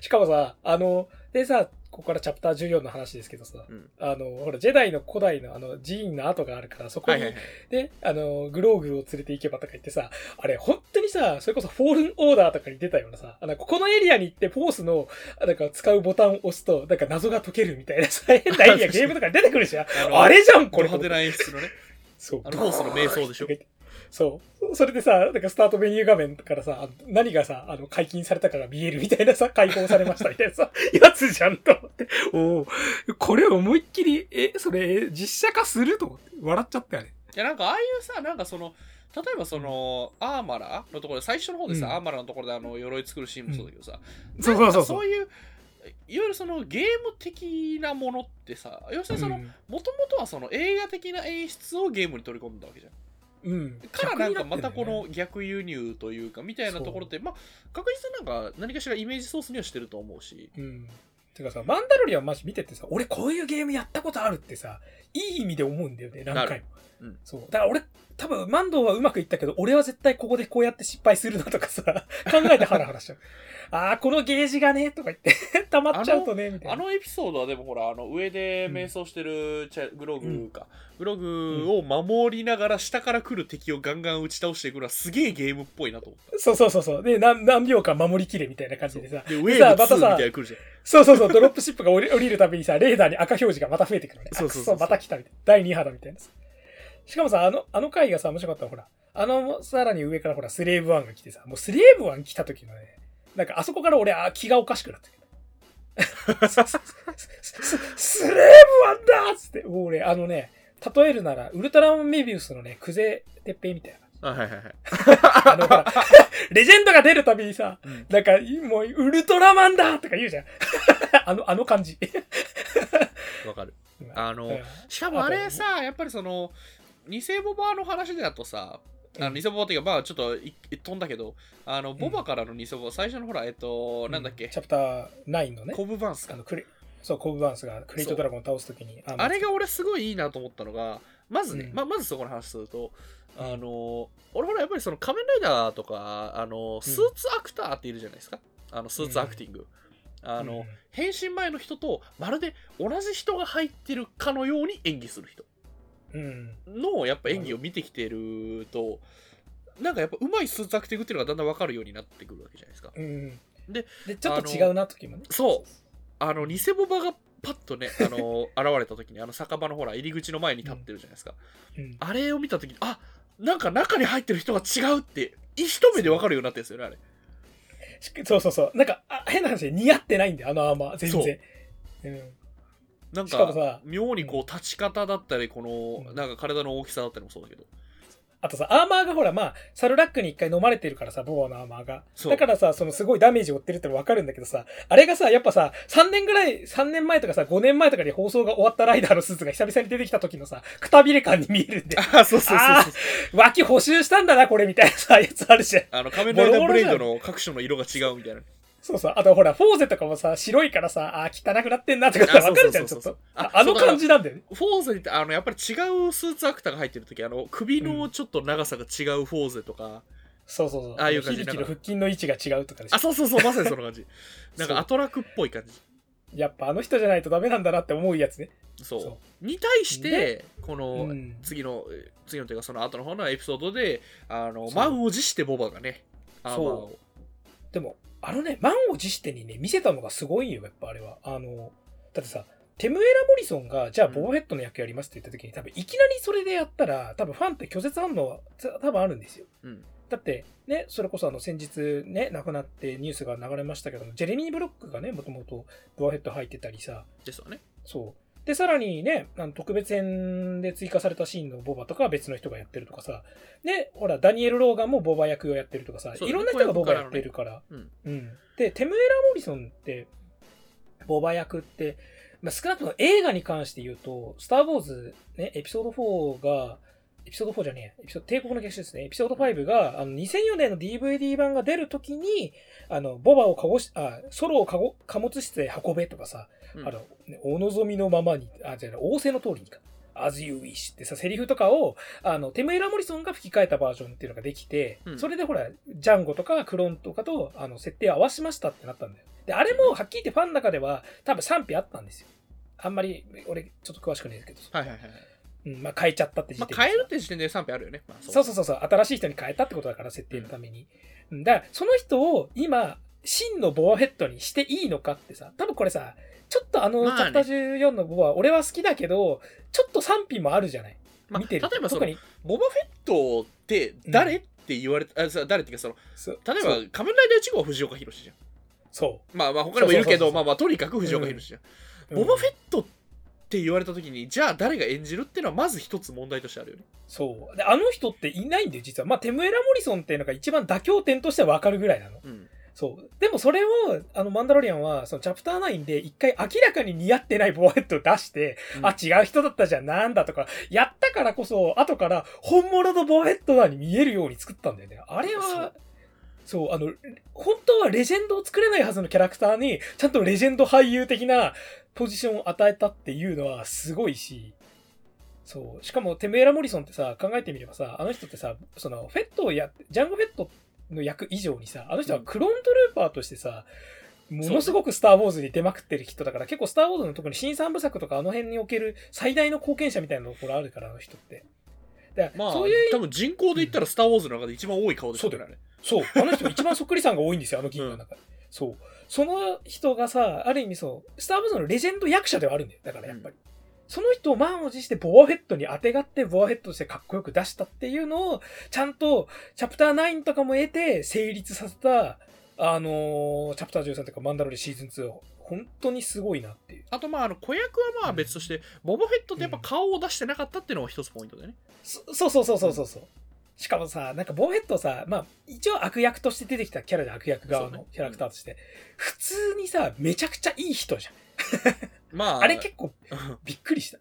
しかもさ、あの、でさ、ここからチャプター14の話ですけどさ、うんあの、ほら、ジェダイの古代のあの、寺院の跡があるから、そこに、はいはいはい。で、あの、グローグを連れて行けばとか言ってさ、あれ、本当にさ、それこそフォールンオーダーとかに出たようなさ、あの、ここのエリアに行ってフォースの、あなんか使うボタンを押すと、なんか謎が解けるみたいなさ、変なエリアゲームとかに出てくるじゃん。あれじゃん、これ。これ派手な演出のね。そう。あのフォースの瞑想でしょそう。それでさ、なんかスタートメニュー画面からさ、何がさ、あの、解禁されたかが見えるみたいなさ、解放されましたみたいなさ、やつじゃんと思って。おおこれ思いっきり、え、それ、実写化すると思って。笑っちゃったよね。いや、なんかああいうさ、なんかその、例えばその、アーマラのところで、最初の方でさ、うんアーマラのところであの、鎧作るシーンもそうだけどさ、そうそうそうそう。そういう、いわゆるそのゲーム的なものってさ、要するにその、うんもともとはその映画的な演出をゲームに取り込んだわけじゃん。うん。からなんかまたこの逆輸入というかみたいなところってまあ確実になんか何かしらイメージソースにはしてると思うしうん。てかさ、マンダロリアンマジ見ててさ、俺こういうゲームやったことあるってさ、いい意味で思うんだよね、何回も。うんそう。だから俺、多分、マンドーはうまくいったけど、俺は絶対ここでこうやって失敗するなとかさ、考えてハラハラしちゃう。ああ、このゲージがね、とか言って、溜まっちゃうとね、みたいな。あのエピソードはでもほらあの上で瞑想してるチャグログか、グログを守りながら下から来る敵をガンガン打ち倒していくのはすげえゲームっぽいなと思ったそうそうそうそう。で、何何秒間守りきれみたいな感じでさ。でウェでさーブ2みまたいなの来るじゃんそうそうそう、ドロップシップが降り降りるたびにさ、レーダーに赤表示がまた増えてくるね。そうそうそうまた来たみたいな。第2波だみたいなさ。しかもさ、あの、あの回がさ、面白かったのほら。あの、さらに上からほら、スレーブ1が来てさ、もうスレーブ1来た時のね、なんかあそこから俺、あ気がおかしくなった けど。スレーブワンダーっつって、もう俺、あのね、例えるなら、ウルトラマンメビウスのね、クゼてっぺいみたいな。あはいはいはい。あの、ほら、レジェンドが出るたびにさ、うんなんか、もう、ウルトラマンだとか言うじゃん。あの、あの感じ。わかる。あのうんしかもあれさ、やっぱりその、偽ボバの話だとさ、あのうん。偽ボバっていうか、まあちょっとい飛んだけど、あの、ボバからの偽ボバ、最初のほら、えっと、なんだっけ、チャプター9のね、コブバンスか。あの、クレそう、コブバーンスがクレイトドラゴンを倒すときに、あれが俺すごいいいなと思ったのが、まずね、うん。ままずそこの話すると、うん。あの、俺ほらやっぱりその仮面ライダーとか、あの、スーツアクターっているじゃないですか？あの、スーツアクティング。あの、変身前の人とまるで同じ人が入ってるかのように演技する人。うん、うん。のやっぱ演技を見てきてると、なんかやっぱ上手いスーツアクティングっていうのがだんだん分かるようになってくるわけじゃないですか。うん。で、で、ちょっと違うな、時もね。そうあの、偽ボバがパッとね、あの、現れた時に、あの酒場のほら、入り口の前に立ってるじゃないですか。うん。あれを見た時に、あなんか中に入ってる人が違うって、一目で分かるようになってるんですよね、あれ。しそうそうそう。なんか、あ変な話で似合ってないんだよ、あのアーマー。全然。うん。なんかしか妙にこう、立ち方だったり、この、うんなんか体の大きさだったりもそうだけど。あとさ、アーマーがほら、まあ、サルラックに一回飲まれてるからさ、ボアのアーマーが。だからさ、そのすごいダメージを負ってるってのわかるんだけどさ、あれがさ、やっぱさ、3年ぐらい、3年前とかさ、5年前とかに放送が終わったライダーのスーツが久々に出てきた時のさ、くたびれ感に見えるんで、あ、そうそうそうあそう。脇補修したんだな、これ、みたいなさ、やつあるじゃん。あの、仮面ライダーブレイドの各所の色が違うみたいな。そうそう。あとほら、フォーゼとかもさ、白いからさ、あー、汚くなってんなとかさ、あわかるじゃん、ちょっと。ああの感じなんだよね。フォーゼって、あの、やっぱり違うスーツアクターが入ってる時あの、首のちょっと長さが違うフォーゼとか、そうそうそう。ああいう感じ響きの腹筋の位置が違うとかでしょあ、そうそうそう、まさにその感じ。なんかアトラクっぽい感じ。やっぱあの人じゃないとダメなんだなって思うやつね。そう。そに対して、この、うん次の、え次のというかその後の方のエピソードで、あの、満を持してボバがね、アーマーを。でも、あのね、満を持してにね、見せたのがすごいよ、やっぱあれは。あの、だってさ、テムエラ・モリソンが、じゃあ、うんボバフェットの役やりますって言った時に、多分、いきなりそれでやったら、多分、ファンって拒絶反応はた多分あるんですよ。うん。だって、ね、それこそあの、先日ね、亡くなってニュースが流れましたけども、ジェレミー・ブロックがね、もともとボバフェット入ってたりさ、ですわね。そう。で、さらにね、あの特別編で追加されたシーンのボバとかは別の人がやってるとかさ、で、ほら、ダニエル・ローガンもボバ役をやってるとかさ、いろんな人がボバやってるから。うん。うん。で、テムエラ・モリソンって、ボバ役って、まあ、少なくとも映画に関して言うと、スター・ウォーズ、ね、エピソード4が、エピソード4じゃねえ、エピソード帝国の逆襲ですね。エピソード5が、あの、2004年の DVD 版が出るときに、あの、ボバをかごし、あ、ソロをかご貨物室へ運べとかさ、うんあの、ねお望みのままに、あ、じゃあ、仰せの通りにか。as you wish ってさ、セリフとかを、あの、テムエラ・モリソンが吹き替えたバージョンっていうのができて、うんそれでほら、ジャンゴとかクローンとかと、あの、設定を合わしましたってなったんだよ。で、あれも、はっきり言ってファンの中では、多分賛否あったんですよ。あんまり、俺、ちょっと詳しくないですけど、はいはいはい。うん、まあ、変えちゃったって時ま点でさあ、変えるって時点で賛否あるよね。まあ、そうそうそうそう、新しい人に変えたってことだから、設定のために。うんだから、その人を今、真のボアヘッドにしていいのかってさ、多分これさ、ちょっとあの、チャプター14のボア、俺は好きだけど、ちょっと賛否もあるじゃない？まあ、見てる。例えばそのボバフェットって誰、って言われた、あさ誰っていうかその、例えば仮面ライダー1号は藤岡弘じゃん。そまあまあ他にもいるけど、まあまあとにかく藤岡弘じゃん。う。ボバフェッットって言われた時に、じゃあ誰が演じるっていうのはまず一つ問題としてあるよね。そう。で、あの人っていないんだよ、実は。まあ、テムエラ・モリソンっていうのが一番妥協点としては分かるぐらいなの。うん。そう。でもそれを、あの、マンダロリアンは、そのチャプター9で一回明らかに似合ってないボアヘッドを出して、うんあ、違う人だったじゃん、なんだとか、やったからこそ、後から本物のボアヘッドだに見えるように作ったんだよね。あれは、そう、あの、本当はレジェンドを作れないはずのキャラクターに、ちゃんとレジェンド俳優的なポジションを与えたっていうのはすごいし、そう。しかも、テムエラ・モリソンってさ、考えてみればさ、あの人ってさ、その、フェットをや、ジャンゴフェットの役以上にさ、あの人はクローントルーパーとしてさ、ものすごくスター・ウォーズに出まくってる人だから、結構スター・ウォーズの特に新三部作とかあの辺における最大の貢献者みたいなところあるから、あの人って。まあ、そういう多分人口で言ったらスター・ウォーズの中で一番多い顔でしょそうだよね。そう。あの人一番そっくりさんが多いんですよ、あの銀河の中で。そう。その人がさ、ある意味そう、スター・ウォーズのレジェンド役者ではあるんだよ。だからやっぱり。その人を満を持してボアフェットに当てがってボアフェットとしてかっこよく出したっていうのを、ちゃんとチャプター9とかも得て成立させた、あのーチャプター13とかマンダロリシーズン2本当にすごいなっていう。あとまああの子役はまあ別として、ボボフェットってやっぱ顔を出してなかったっていうのが一つポイントだよね。そそうそうそうそうそうそう。しかもさ、なんかボーヘッドさ、まあ一応悪役として出てきたキャラで悪役側のキャラクターとして、普通にさ、めちゃくちゃいい人じゃん。まあ、あれ結構びっくりした。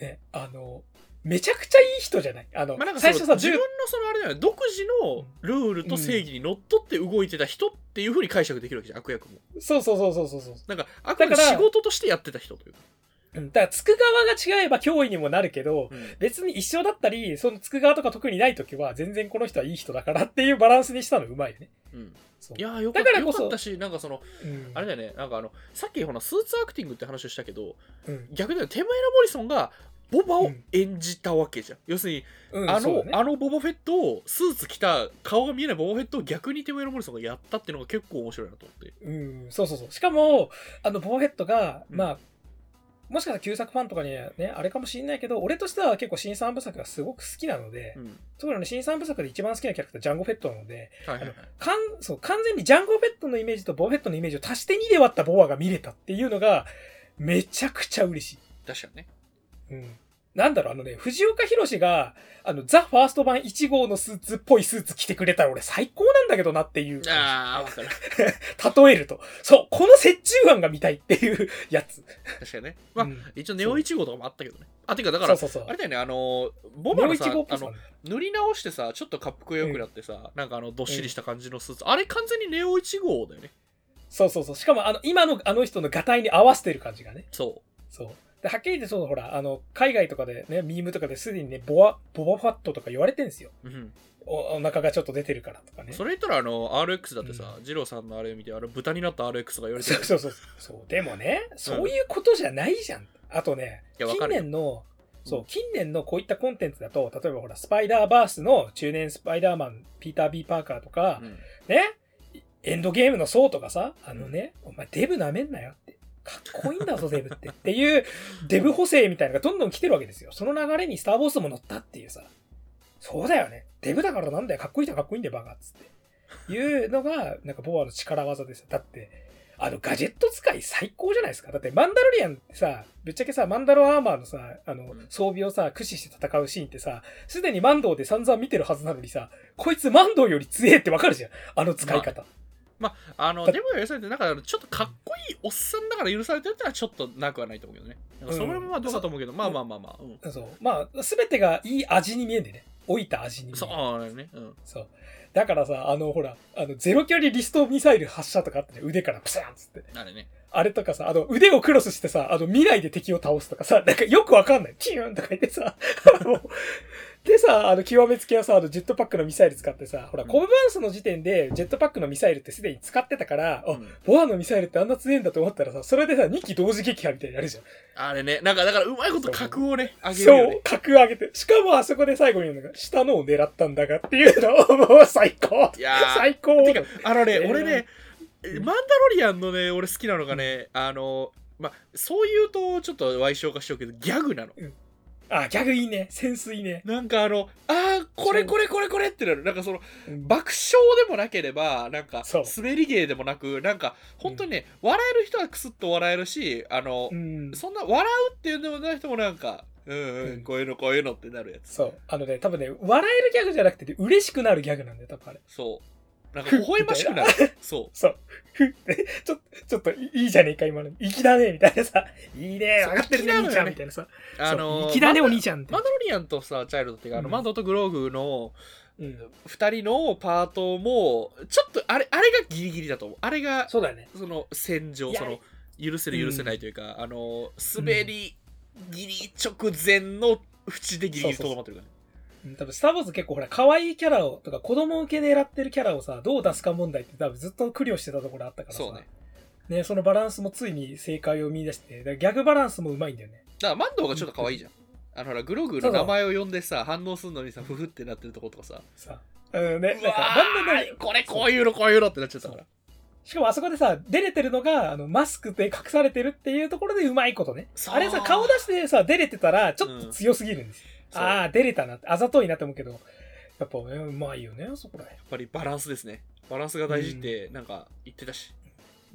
ね、あの、めちゃくちゃいい人じゃない？あの、まあなんか最初さ、自分のそのあれだよね、独自のルールと正義にのっとって動いてた人っていうふうに解釈できるわけじゃん、悪役も。そうそうそうそうそうそう。なんか、悪役だから仕事としてやってた人というか。うんだから、つく側が違えば脅威にもなるけど、うん別に一緒だったり、そのつく側とか特にない時は、全然この人はいい人だからっていうバランスにしたのうまいよね。うんいやーよかったよかったし、なんかその、うんあれだよね、なんかあの、さっきほら、スーツアクティングって話をしたけど、うん逆にテムエラ・モリソンがボバを演じたわけじゃん。要するに、うんあの、ねあのボバフェットを、スーツ着た顔が見えないボバフェットを逆にテムエラ・モリソンがやったっていうのが結構面白いなと思って。うん、そうそうそう。しかも、あの、ボーヘッドが、うんまあ、もしかしたら旧作ファンとかにはね、あれかもしれないけど、俺としては結構新三部作がすごく好きなので、うん。特にね、新三部作で一番好きなキャラクタージャンゴフェットなので、はいはいはい。かんそう完全にジャンゴフェットのイメージとボーヘッドのイメージを足して2で割ったボアが見れたっていうのが、めちゃくちゃ嬉しい。確かにね。うん。なんだろう、あのね、藤岡弘が、あの、ザ・ファースト版1号のスーツっぽいスーツ着てくれたら俺最高なんだけどなっていう。ああ、わかる。例えると。そう、この折衷案が見たいっていうやつ。確かにね。まあ、うん一応ネオ1号とかもあったけどね。あ、てかだから、そうそうそう。あれだよね、あの、ボバのさネオ1号っ、ぽさあの、塗り直してさ、ちょっとかっこよくなってさ、なんかあの、どっしりした感じのスーツ。あれ完全にネオ1号だよね。そうそうそう。しかも、あの、今のあの人のガタイに合わせてる感じがね。そそう。ではっきり言って、そう、ほら、あの、海外とかでね、ミームとかですでにね、ボア、ボバファットとか言われてんですよ。う。うん。おお腹がちょっと出てるからとかね。それ言ったら、あの、RX だってさ、二郎さんのあれ見て、あの、豚になった RX とか言われてるそうそうそう。そう。でもね、そういうことじゃないじゃん。あとね、近年の、そうう、ん近年のこういったコンテンツだと、例えばほら、スパイダーバースの中年スパイダーマン、ピーター・ビー・パーカーとか、うんね、エンドゲームのソーとかさ、あのね、お前デブ舐めんなよって。かっこいいんだぞ、デブって。っていう、デブ補正みたいなのがどんどん来てるわけですよ。その流れにスター・ウォーズも乗ったっていうさ。そうだよね。デブだからなんだよ。かっこいい人はかっこいいんだよ、バカっつって。いうのが、なんかボアの力技ですよ。だって、あの、ガジェット使い最高じゃないですか。だって、マンダロリアンってさ、ぶっちゃけさ、マンダロアーマーのさ、あのうん、装備をさ、駆使して戦うシーンってさ、すでにマンドーで散々見てるはずなのにさ、こいつマンドーより強えってわかるじゃん。あの使い方。まあ、あの、だでも許されて、なんか、ちょっとかっこいいおっさんだから許されてるってのはちょっとなくはないと思うけどね。それもまあどうかと思うけど、まあまあまあまあ。うん。そう。まあ、すべてがいい味に見えんでね。置いた味に見えそう、ね。うん。そう。だからさ、あの、ほら、あの、ゼロ距離リストミサイル発射とかあってね、腕からプシャンっつって。あれね。あれとかさ、あの、腕をクロスしてさ、あの、未来で敵を倒すとかさ、なんかよくわかんない。キューンとか言ってさ、あのでさ、あの、極めつけはさ、あの、ジェットパックのミサイル使ってさ、ほら、うんコブバンスの時点で、ジェットパックのミサイルってすでに使ってたから、あうんボアのミサイルってあんな強いんだと思ったらさ、それでさ、2機同時撃破みたいになるじゃん。あれね。なんか、だから、うまいこと格をね、上げるそう格上げて。しかもあそこで最後に言うのが、下のを狙ったんだがっていうのを、もう最高いやー最高てか、あのね、えー俺ね、うんマンダロリアンのね、俺好きなのがね、あの、まあ、そう言うとちょっと歪償化しちゃうけど、ギャグなの。あ、ギャグいいね。センスいいね。なんかあの、あー、これこれこれこれってなる。なんかその、うん爆笑でもなければ、なんか、滑り芸でもなく、なんか、本当にね、笑える人はクスッと笑えるし、あのう、ん。そんな笑うっていうのもない人もなんか、うんううんん、こういうのこういうのってなるやつ。そう。あのね、多分ね、笑えるギャグじゃなくて、ね、嬉しくなるギャグなんだよ、多分あれ。そう。なんか微笑ましくなる。そそう。ふって、ちょっと、ちょっといいいじゃねえか、今の。粋だね、みたいなさ。いいね、上がってるね、兄ちゃん、みたいなさ。う。あのそう粋だね、お兄ちゃんってマ。ンダロリアンとさ、チャイルドっていうか、あの、うんマンドとグローグのうん。二人のパートも、ちょっと、あれ、あれがギリギリだと思う。あれが、そうだよね。その、戦場、その、許せる許せないというか、あの、滑り、ギリ直前の縁でギリギリとどまってるからね。うん多分、スター・ウォーズ結構ほら、可愛いキャラを、とか、子供受け狙ってるキャラをさ、どう出すか問題って多分ずっと苦慮してたところあったからさ。そうね。ね、そのバランスもついに正解を見出して、だからギャグバランスもうまいんだよね。だから、マンドがちょっと可愛いじゃん。あの、ほら、グローグの名前を呼んでさ、反応するのにさ、ふふってなってるとことかさ、さ。うんね、なんか、だんだんだんーこれこういうのこういうのってなっちゃったから。しかもあそこでさ、出れてるのが、あの、マスクで隠されてるっていうところでうまいことね。あれさ、顔出してさ、出れてたら、ちょっと強すぎるんですよ。そうああ、出れたなって、あざといなって思うけど、やっぱ、ね、うまいよね、そこらへん。やっぱりバランスですね。バランスが大事って、なんか言ってたし。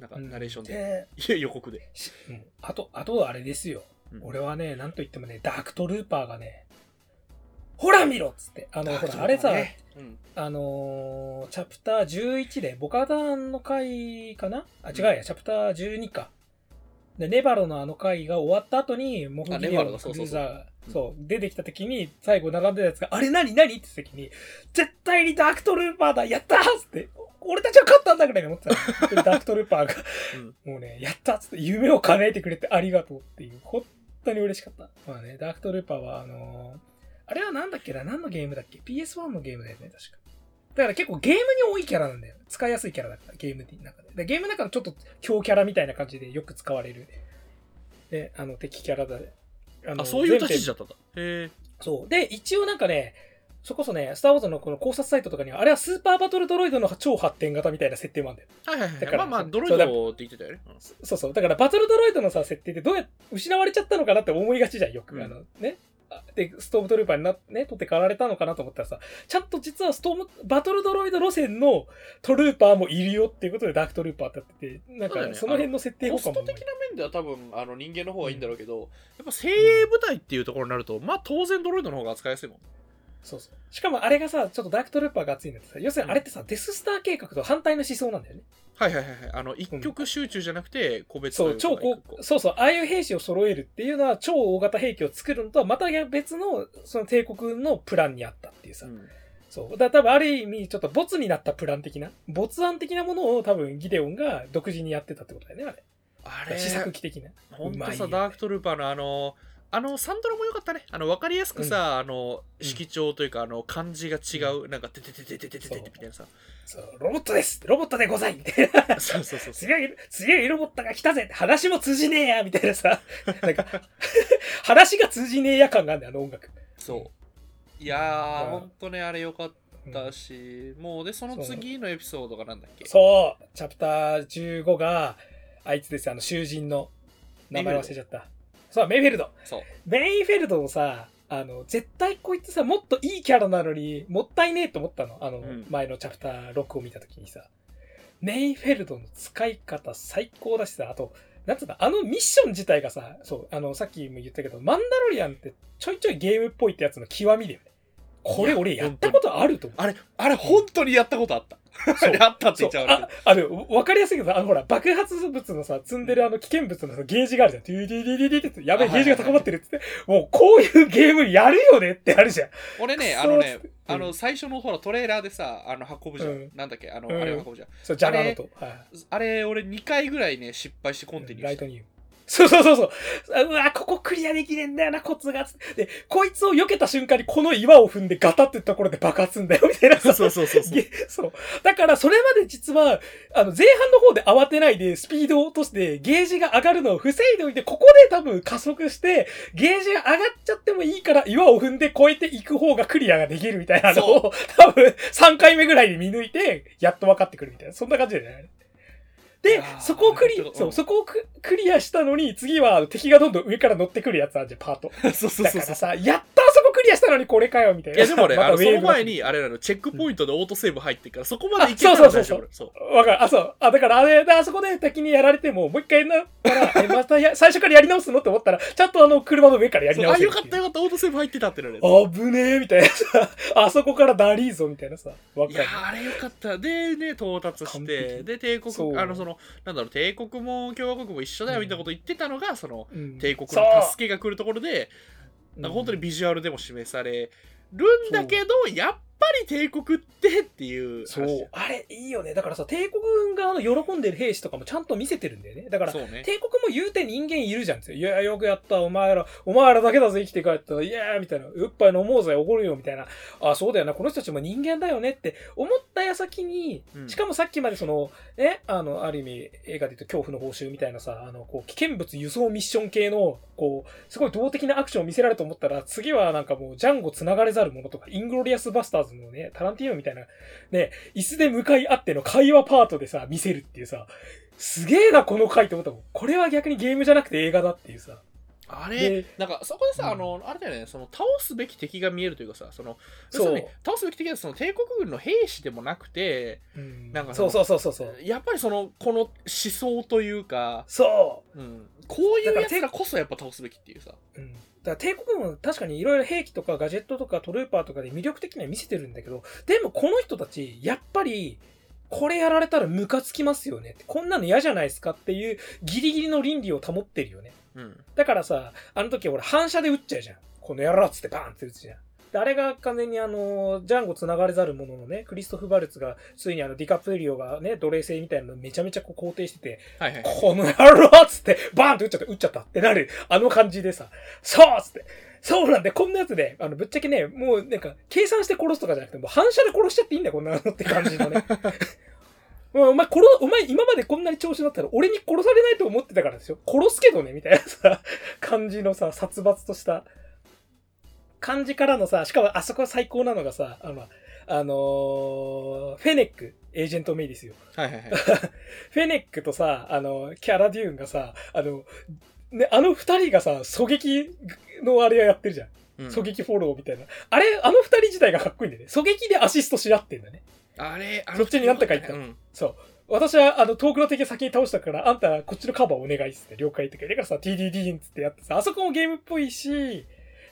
なんかうん。ナレーションで、でいや予告で、しうん。あと、あとはあれですよ。うん。俺はね、なんと言ってもね、ダークトルーパーがね、ほら見ろっつって。あの、ほら、あれさ、うん。あのーチャプター11で、ボカダンの回かな？あ、違うや、チャプター12か。で、ネバロのあの回が終わった後に、モフギリオンのクルーザー、そう、出てきた時に、最後並んでたやつが、あれ何何って言った時に、絶対にダークトルーパーだやったーっつって、俺たちは勝ったんだぐらいに思ってたダークトルーパーが、もうね、やったっつって、夢を叶えてくれてありがとうっていう、本当に嬉しかった。まあね、ダークトルーパーは、あのーあれはなんだっけな何のゲームだっけ ?PS1 のゲームだよね、確か。だから結構ゲームに多いキャラなんだよ。使いやすいキャラだから、ゲームの中で。でゲームの中のちょっと強キャラみたいな感じでよく使われる。で、あの、敵キャラだ。あのあそういう立ち位置全だったんだへえそう。で、一応なんかね、そこそね、スター・ウォーズのこの考察サイトとかには、あれはスーパーバトルドロイドの超発展型みたいな設定もあるんだよ。はいはいはいだからまあまあドロイドって言ってたよね、うんそうそう。だからバトルドロイドのさ、設定ってどうやって失われちゃったのかなって思いがちじゃん、よく。うんあの、ね。あで、ストームトルーパーになね、取って代わられたのかなと思ったらさ、ちゃんと実はストーム、バトルドロイド路線のトルーパーもいるよっていうことでダークトルーパーってやってて、なんかその辺の設定コ効果もスト的な面では多分あの人間の方がいいんだろうけど、やっぱ精鋭部隊っていうところになると、まあ当然ドロイドの方が扱いやすいもんそうそう。しかもあれがさ、ちょっとダークトルーパーが熱いんだってさ、要するにあれってさ、デススター計画と反対の思想なんだよね。はいはいはいはいあの一極集中じゃなくて個別そう、超こう、そうそう、ああいう兵士を揃えるっていうのは、超大型兵器を作るのとは、また別の、その帝国のプランにあったっていうさ。うんそう。だ多分ある意味、ちょっとボツになったプラン的な、没案的なものを多分ギデオンが独自にやってたってことだよね、あれ。あれ試作機的な。ほんとさダークトルーパーのあのあのサンドラも良かったねあの分かりやすくさ、あのうん色調というかあの漢字が違う、なんかテテテテテテテテテみたいなさそう、ロボットですロボットでございみたいな。そうそうそう強い、強いロボットが来たぜ話も通じねえやみたいなさ。なんか、話が通じねえや感があるんだよ、あの音楽。そういやまあーほんとねあれ良かっうんたし、もうでその次のエピソードがなんだっけそう、チャプター15が、あいつですよ、あの、囚人の名前忘れちゃった。そう、メイフェルド。そうメイフェルドをさ、あの、絶対こいつさ、もっといいキャラなのに、もったいねえと思ったの。あの、うん前のチャプター6を見たときにさ。メイフェルドの使い方最高だしさ、あと、なんつうの、あのミッション自体がさ、そう、あの、さっきも言ったけど、マンダロリアンってちょいちょいゲームっぽいってやつの極みだよね。これ俺やったことあると思う。あれあれ本当にやったことあったあれあったって言っちゃうあ、あの、わかりやすいけど、あの、ほら、爆発物のさ、積んでるあの危険物のさ、ゲージがあるじゃん。デューデューデューデューデューって、やべえ、あゲージが高まってるっつって、もう、こういうゲームやるよねってあるじゃん。俺ねあのねうんあの最初のほらトレーラーでさあの運ぶじゃん、うんなんだっけあの、うんあれを運ぶじゃんそう、ジャガーノと。はい。あれ俺2回ぐらいね失敗してコンティニューライドニウム。そうそうそうそう。あうわ、ここクリアできねえんだよな、コツが。つってで、こいつを避けた瞬間にこの岩を踏んでガタってところで爆発すんだよ、みたいなさ。そうそうそうそうげそう。だから、それまで実は、あの、前半の方で慌てないで、スピードを落として、ゲージが上がるのを防いでおいて、ここで多分加速して、ゲージが上がっちゃってもいいから、岩を踏んで越えていく方がクリアができるみたいなのを、多分、3回目ぐらいで見抜いて、やっと分かってくるみたいな。そんな感じだよね。でそこをクリそうう、んそこをククリアしたのに、次は敵がどんどん上から乗ってくるやつあるじゃん、パート。そうそうそうそうだからさ、やったそこクリアしたのにこれかよ、みたいな。いやでもね、あのその前に、あれなの、チェックポイントでオートセーブ入ってるから、そこまでいけたあらそうそうそう大丈夫。そう。わかる。あ、そう。あ、だからあれ、あそこで敵にやられても、もう一回なら、え、またや、最初からやり直すのって思ったら、ちゃんとあの、車の上からやり直せるよかったよかった、オートセーブ入ってたってなるやつ。あぶねえ、みたいなさ、あそこからダリーぞ、みたいなさ、わかるいや。ーあれよかった。で、ね、到達し完て、璧で、帝国、あの、その、なんだろう、帝国も共和国も一緒だよ、うんみたいなこと言ってたのが、その、うん帝国の助けが来るところで、なんか本当にビジュアルでも示されるんだけど、やっぱり帝国ってっていう話。そう。あれ、いいよね。だからさ、帝国側の喜んでる兵士とかもちゃんと見せてるんだよね。だから、ね。帝国も言うて人間いるじゃん。いや、よくやった。お前ら、お前らだけだぜ、生きて帰った。いやー、みたいな。うっぱい飲もうぜ、おごるよ、みたいな。あ、そうだよな。この人たちも人間だよねって思った矢先に、うんしかもさっきまでその、ね、あの、ある意味、映画で言うと恐怖の報酬みたいなさ、あの、こう、危険物輸送ミッション系の、こう、すごい動的なアクションを見せられると思ったら、次はなんかもう、ジャンゴ繋がれざるものとか、イングロリアスバスターズのね、タランティーノみたいな、ね、椅子で向かい合っての会話パートでさ、見せるっていうさ、すげえな、この回って思ったもん。これは逆にゲームじゃなくて映画だっていうさ。あれで、なんかそこでさ、うんあの、あれだよね、その倒すべき敵が見えるというかさ、その、そうに倒すべき敵はその帝国軍の兵士でもなくて、うんなんかそうそうそうそうそう。やっぱりその、この思想というか、そうん、こういうやつらこそやっぱ倒すべきっていうさ。う。うん。だから帝国軍は確かにいろいろ兵器とかガジェットとかトルーパーとかで魅力的には見せてるんだけど、でもこの人たち、やっぱり、これやられたらムカつきますよねって。こんなの嫌じゃないですかっていうギリギリの倫理を保ってるよね。うん。だからさ、あの時俺反射で撃っちゃうじゃん。この野郎っつってバーンって撃つじゃん。であれが完全にあの、ジャンゴ繋がれざる者のね、クリストフ・バルツが、ついにあの、ディカプリオがね、奴隷制みたいなのめちゃめちゃこう肯定してて、はいはい。この野郎っつって、バーンって撃っちゃった、撃っちゃったってなる、あの感じでさ、そうっつって、そうなんで、こんなやつで、あの、ぶっちゃけね、もうなんか、計算して殺すとかじゃなくて、もう反射で殺しちゃっていいんだよ、こんなのって感じのね。お前、殺、お前今までこんなに調子乗ったら俺に殺されないと思ってたからですよ。殺すけどね、みたいなさ、感じのさ、殺伐とした感じからのさ、しかもあそこ最高なのがさ、あの、あのーフェネック、エージェントメイですよ。はいはいはい。フェネックとさ、あの、キャラデューンがさ、あの、ね、あの二人がさ、狙撃のあれやってるじゃん。うん狙撃フォローみたいな。あれ、あの二人自体がかっこいいんだよね。狙撃でアシストし合ってんだね。あれ、あそっちになんとか言ったうん。そう。私は、あの、遠くの敵先に倒したから、あんた、こっちのカバーお願いっつって、了解って言うからさ、TDD っつってやってさ、あそこもゲームっぽいし、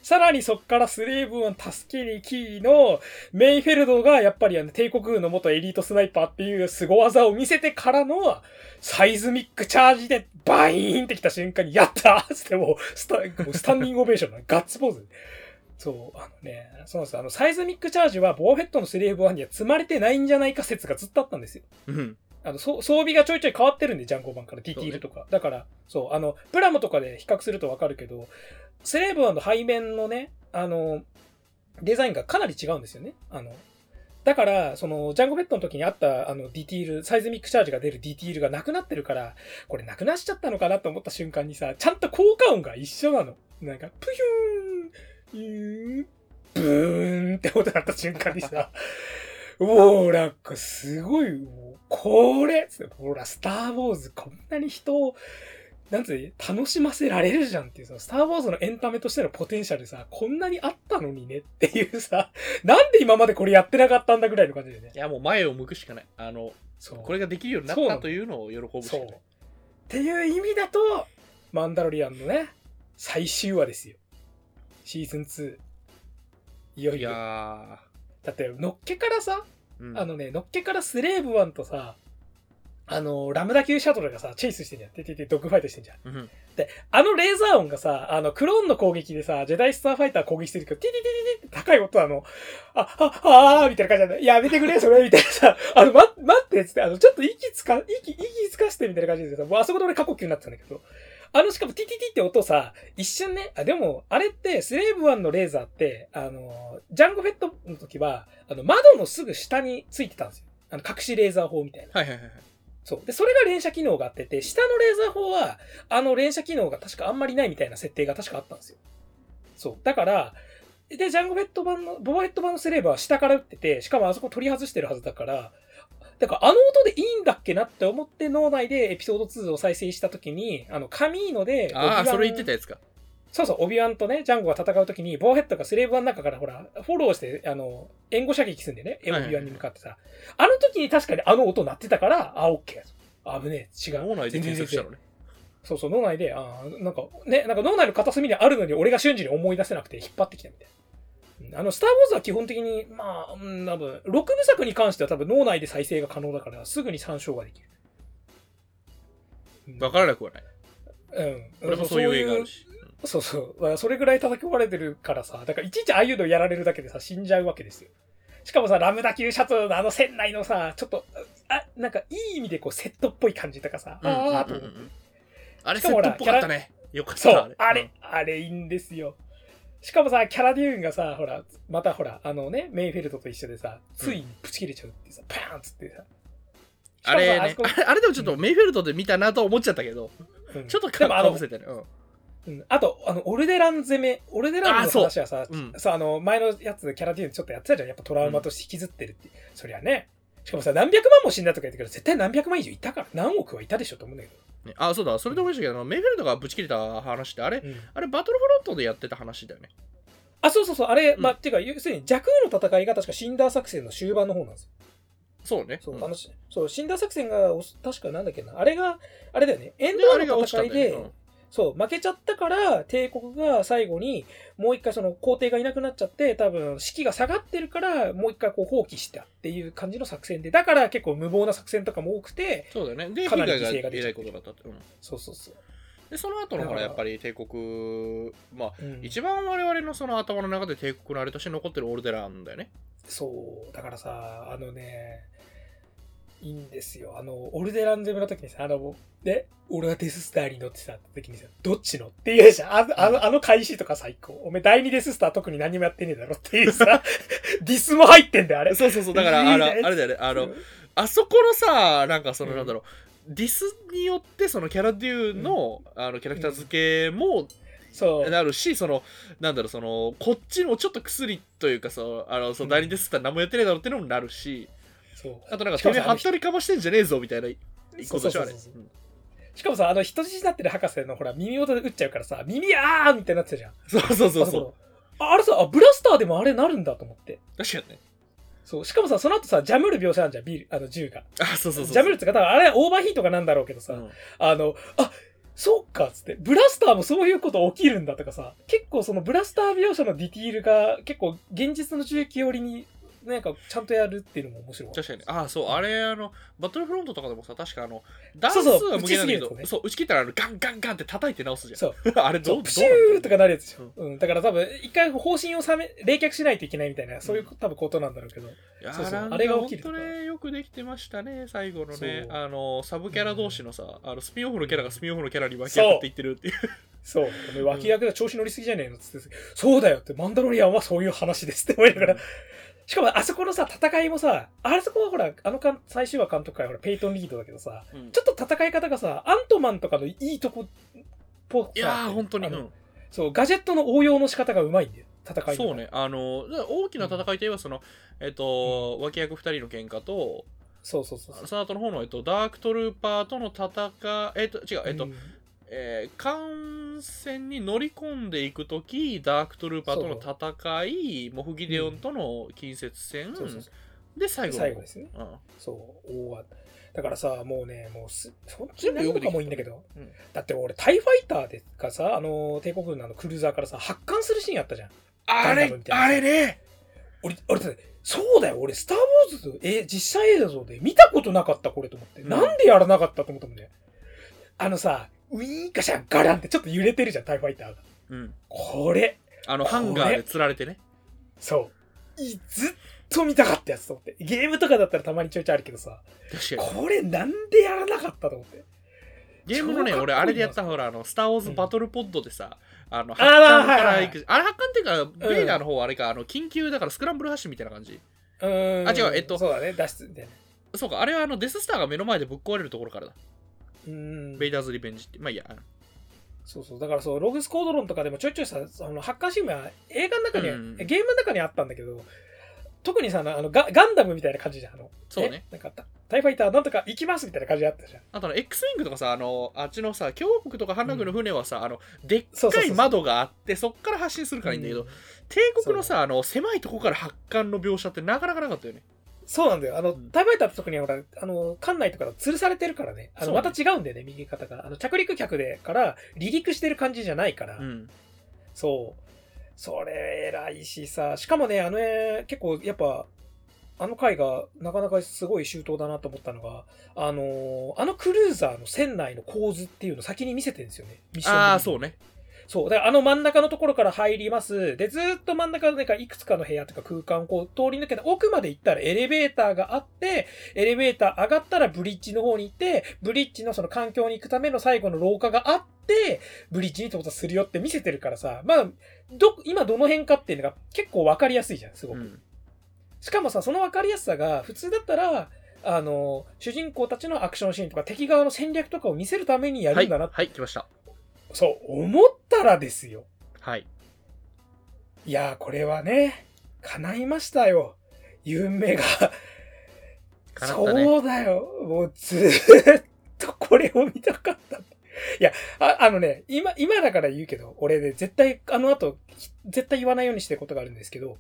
さらにそっからスレーブを助けにキーのメイフェルドがやっぱりあの帝国軍の元エリートスナイパーっていう凄技を見せてからのサイズミックチャージでバイーンってきた瞬間にやったーってもうスタスタンディングオベーションのガッツポーズ。そう、あのね、そうなんですあの、サイズミックチャージはボアフェットのスレーブ1には積まれてないんじゃないか説がずっとあったんですよ。うん。あの、そ装備がちょいちょい変わってるんで、ジャンゴ版から、ディティールとか。だから、そう、あの、プラモとかで比較するとわかるけど、スレーブ1の背面のね、あの、デザインがかなり違うんですよね。あの、だから、その、ジャンゴベッドの時にあった、あの、ディティール、サイズミックチャージが出るディティールがなくなってるから、これなくなっちゃったのかなと思った瞬間にさ、ちゃんと効果音が一緒なの。なんか、プヒューン、ユー、ブーンって音だった瞬間にさ、もうなんかすごい、これほら、スター・ウォーズこんなに人を、なんつうの楽しませられるじゃんっていうさ、スター・ウォーズのエンタメとしてのポテンシャルさ、こんなにあったのにねっていうさ、なんで今までこれやってなかったんだぐらいの感じでねい。や、もう前を向くしかない。あの、そう。これができるようになったというのを喜ぶしかそう。ない。っていう意味だと、マンダロリアンのね、最終話ですよ。シーズン2。いよいいよ。やだって、のっけからさ、ー、うんあのね、のっけからスレーブ1とさ、あの、ラムダ級シャトルがさ、チェイスしてんじゃん。ててて、ドッグファイトしてんじゃん。うんで、あのレーザー音がさ、あの、クローンの攻撃でさ、ジェダイスターファイター攻撃してるけど、ティティティティって高い音あの、あ、あ、あーみたいな感じなんだ。やめてくれ、それみたいなさ、あの、ま、待って、つって、あの、ちょっと息つか、息、息つかしてみたいな感じでさ、もうあそこで俺過呼吸になってたんだけど、あの、しかもティティティって音さ、一瞬ね、あ、でも、あれって、スレーブ1のレーザーって、あの、ジャンゴフェットの時は、あの、窓のすぐ下についてたんですよ。あの、隠しレーザー砲みたいな。はいはいはいはい。そう。で、それが連射機能があってて、下のレーザー砲は、あの連射機能が確かあんまりないみたいな設定が確かあったんですよ。そう。だから、で、ジャンゴフェット版の、ボバフェット版のセレーバーは下から撃ってて、しかもあそこ取り外してるはずだから、だからあの音でいいんだっけなって思って脳内でエピソード2を再生した時に、あの、カミーノで、ああ、それ言ってたやつか。そうそう、オビワンとね、ジャンゴが戦うときに、ボーヘッドがスレーブワンの中からほら、フォローして、あの、援護射撃するんでね、オはいはいビワンに向かってさ。あの時に確かにあの音鳴ってたから、あ、オッケー。危ねえ、違う。脳内で検索したのね。そうそう、脳内で、あーなんか、ね、なんか脳内の片隅にあるのに俺が瞬時に思い出せなくて引っ張ってきたみたいあの、スター・ウォーズは基本的に、まあ、うん、多分、6部作に関しては多分脳内で再生が可能だから、すぐに参照ができる。うんわからなくはない。うん。俺もそういう映画あるし。そうそう。それぐらい叩き込まれてるからさ、だからいちいちああいうのやられるだけでさ、死んじゃうわけですよ。しかもさ、ラムダ級シャツのあの船内のさ、ちょっと、あ、なんかいい意味でこうセットっぽい感じとかさ、うんうんうんうんああと思って。あれセットっぽかったね。よかった。そう、あれ、あれいいんですよ。しかもさ、キャラデューンがさ、ほら、またほら、あのね、メイフェルトと一緒でさ、ついにプチ切れちゃうってさ、パーンっつってさ。あれねあれあれでもちょっとメイフェルトで見たなと思っちゃったけど、うんちょっとかぶせてね。うんうんあと、あの、オルデラン攻め、オルデランの話はさ、うんさ、あの、前のやつでキャラデューンちょっとやってたじゃん。やっぱトラウマとして引きずってるって。そりゃね。しかもさ、何百万も死んだとか言ってるけど、絶対何百万以上いたから、何億はいたでしょと思うんだけど。ね。あそうだ。それで思いましたけどあのメイフェルドがブチ切れた話ってあれうん。あれバトルフロントでやってた話だよね。あ、そうそうそう、あれ、うん。まあ、てか、要するに、弱の戦いが確かシンダー作戦の終盤の方なんですよ。そうね。そう、ん。あの、しそう、シンダー作戦が、お確かなんだっけな、あれが、あれだよね、エンでドあれが落ちたの戦いで、そう、負けちゃったから、帝国が最後に、もう一回その皇帝がいなくなっちゃって、多分、士気が下がってるから、もう一回こう放棄したっていう感じの作戦で、だから結構無謀な作戦とかも多くて、そうだよね。で被かなり犠牲が出ちゃうえらいことだったって、うんそうそうそう。でその後のほらやっぱり帝国まあうん。一番我々のその頭の中で帝国のあれとして残ってるオルデランだよね。そう、だからさ、あのね、いいんですよ。あの、オルデランゼムの時にさ、あの、で、俺はデススターに乗ってた時にさ、どっちのって言うじゃん。あの、あの、あの開始とか最高。おめえ第二デススター特に何もやってねえだろっていうさ、ディスも入ってんだよ、あれ。そうそうそうだからあのあれだよねあのあそこのさなんかそのうんなんだろう、ディスによってそのキャラデューの,、あのキャラクター付けもそう。なるし、そのなんだろうそのこっちのちょっと薬というかさあのその第二デスター何もやってねえだろうっていうのもなるしそう。あとなんかしかもさてめえはったりかましてんじゃねえぞみたいなことでしょあれしかもさ、あの人質になってる博士のほら、耳元で撃っちゃうからさ、耳あーみたいになってたじゃん。そうそうそうあそうこああれさ、あ、ブラスターでもあれなるんだと思って。確かにねそう。しかもさ、その後さ、ジャムる描写あんじゃん、ビール、あの、銃が。あそうそうそうジャムるってか、多分あれオーバーヒートがなんだろうけどさ、うんあの、あ、そうかっつって、ブラスターもそういうこと起きるんだとかさ、結構そのブラスター描写のディティールが結構現実の銃器寄りになんかちゃんとやるっていうのも面白い。確かにああそうあれあのバトルフロントとかでもさ確かあのダンスそうそうは無限なんだけどそう打ち切ったらあのガンガンガンって叩いて直すじゃんそう。あれどそうう、どうプシューとかなるやつでしょ。うん。だから多分、一回方針をさめ、冷却しないといけないみたいな、そういう多分ことなんだろうけど。そうそうあれが起きるとか本当ねよくできてましたね最後のねあのサブキャラ同士のさ、あのスピンオフのキャラがスピンオフのキャラに分け合っていってるっていうそう。お前脇役が調子乗りすぎじゃねえのっつって、そうだよって、マンダロリアンはそういう話ですって思いながら。しかも、あそこのさ、戦いもさ、あそこはほら、あのかん最終話監督会ほら、ペイトンリードだけどさ、うんちょっと戦い方がさ、アントマンとかのいいとこっぽさいやー本当に、あのうんそう、ガジェットの応用の仕方がうまいんだよ。戦いのそうねあの大きな戦いといえばその、えっと、脇役2人の喧嘩とそうそうそうそう。その後の方の、えっと、ダークトルーパーとの戦いえっと違うえっと、うんえー艦船に乗り込んでいくときダークトルーパーとの戦いモフギデオンとの近接戦、そうそうそう。で最後の最後ですね。うん。そう、大和。だからさ、もうね、もうす、本当に何とかもいいんだけど、うん。だって俺、タイファイターでかさ、あの、帝国軍のあのクルーザーからさ、発艦するシーンあったじゃん。あれあれね。俺、俺そうだよ、俺、スター・ウォーズ、え、実際映像で見たことなかった、これと思って。うん。なんでやらなかったと思ったもんね。あのさ、ウィーンカシャンガランってちょっと揺れてるじゃん、タイファイターが。うんこれ、あのハンガーで釣られてねそう。いずっと見たかったやつと思って。ゲームとかだったらたまにちょいちょいあるけどさ、確かにこれなんでやらなかったと思って。ゲームのね俺あれでやったほらあのスター・ウォーズバトルポッドでさ、あのあー発艦から行くあれ発艦っていうか、ベイダーの方はあれかあの緊急だからスクランブル発進みたいな感じうーん。あ違うえっとそうだね、脱出みたいな。そうかあれはあのデススターが目の前でぶっ壊れるところからだ、うーん。ベイダーズ・リベンジってまあいいや。そうそう。だからそう、ログスコードロンとかでもちょいちょいさ、あの、ハッカーシーンは映画の中には、うん。ゲームの中にあったんだけど、特にさ、あのガガンダムみたいな感じじゃん。あのそうね。なんかタ、タイファイターなんとか行きますみたいな感じであったじゃん。あとあの X ウィングとかさあのあっちのさ共和国とか反乱軍の船はさ、あのでっかいそうそうそうそう。窓があってそっから発進するからいいんだけど、うん。帝国のさあの狭いとこから発艦の描写ってなかなかなかったよねそうなんだよ。あの、うんタイファイターって特にほら、あの、館内とか吊るされてるからね。あの、また違うんだよね、右方が。あの、着陸客でから、離陸してる感じじゃないから。うんそう。それ偉いしさ、しかもね、あの絵、結構やっぱ、あの回がなかなかすごい周到だなと思ったのが、あのーあのクルーザーの船内の構図っていうのを先に見せてるんですよね。ミッションああそうねそう。だからあの真ん中のところから入ります。で、ずーっと真ん中のなんかいくつかの部屋とか空間をこう通り抜けて奥まで行ったらエレベーターがあって、エレベーター上がったらブリッジの方に行って、ブリッジのその環境に行くための最後の廊下があって、ブリッジに到達するよって見せてるからさ、まあ、ど、今どの辺かっていうのが結構わかりやすいじゃん、すごく。うんしかもさ、そのわかりやすさが、普通だったら、あの、主人公たちのアクションシーンとか敵側の戦略とかを見せるためにやはいるんだな、はい来ましたそう、思ったらですよ。はいいやー、これはね、叶いましたよ。夢が。そうだよ。もうずーっとこれを見たかった。いや、ああのね、今、今だから言うけど、俺ね、絶対、あの後、絶対言わないようにしてることがあるんですけど、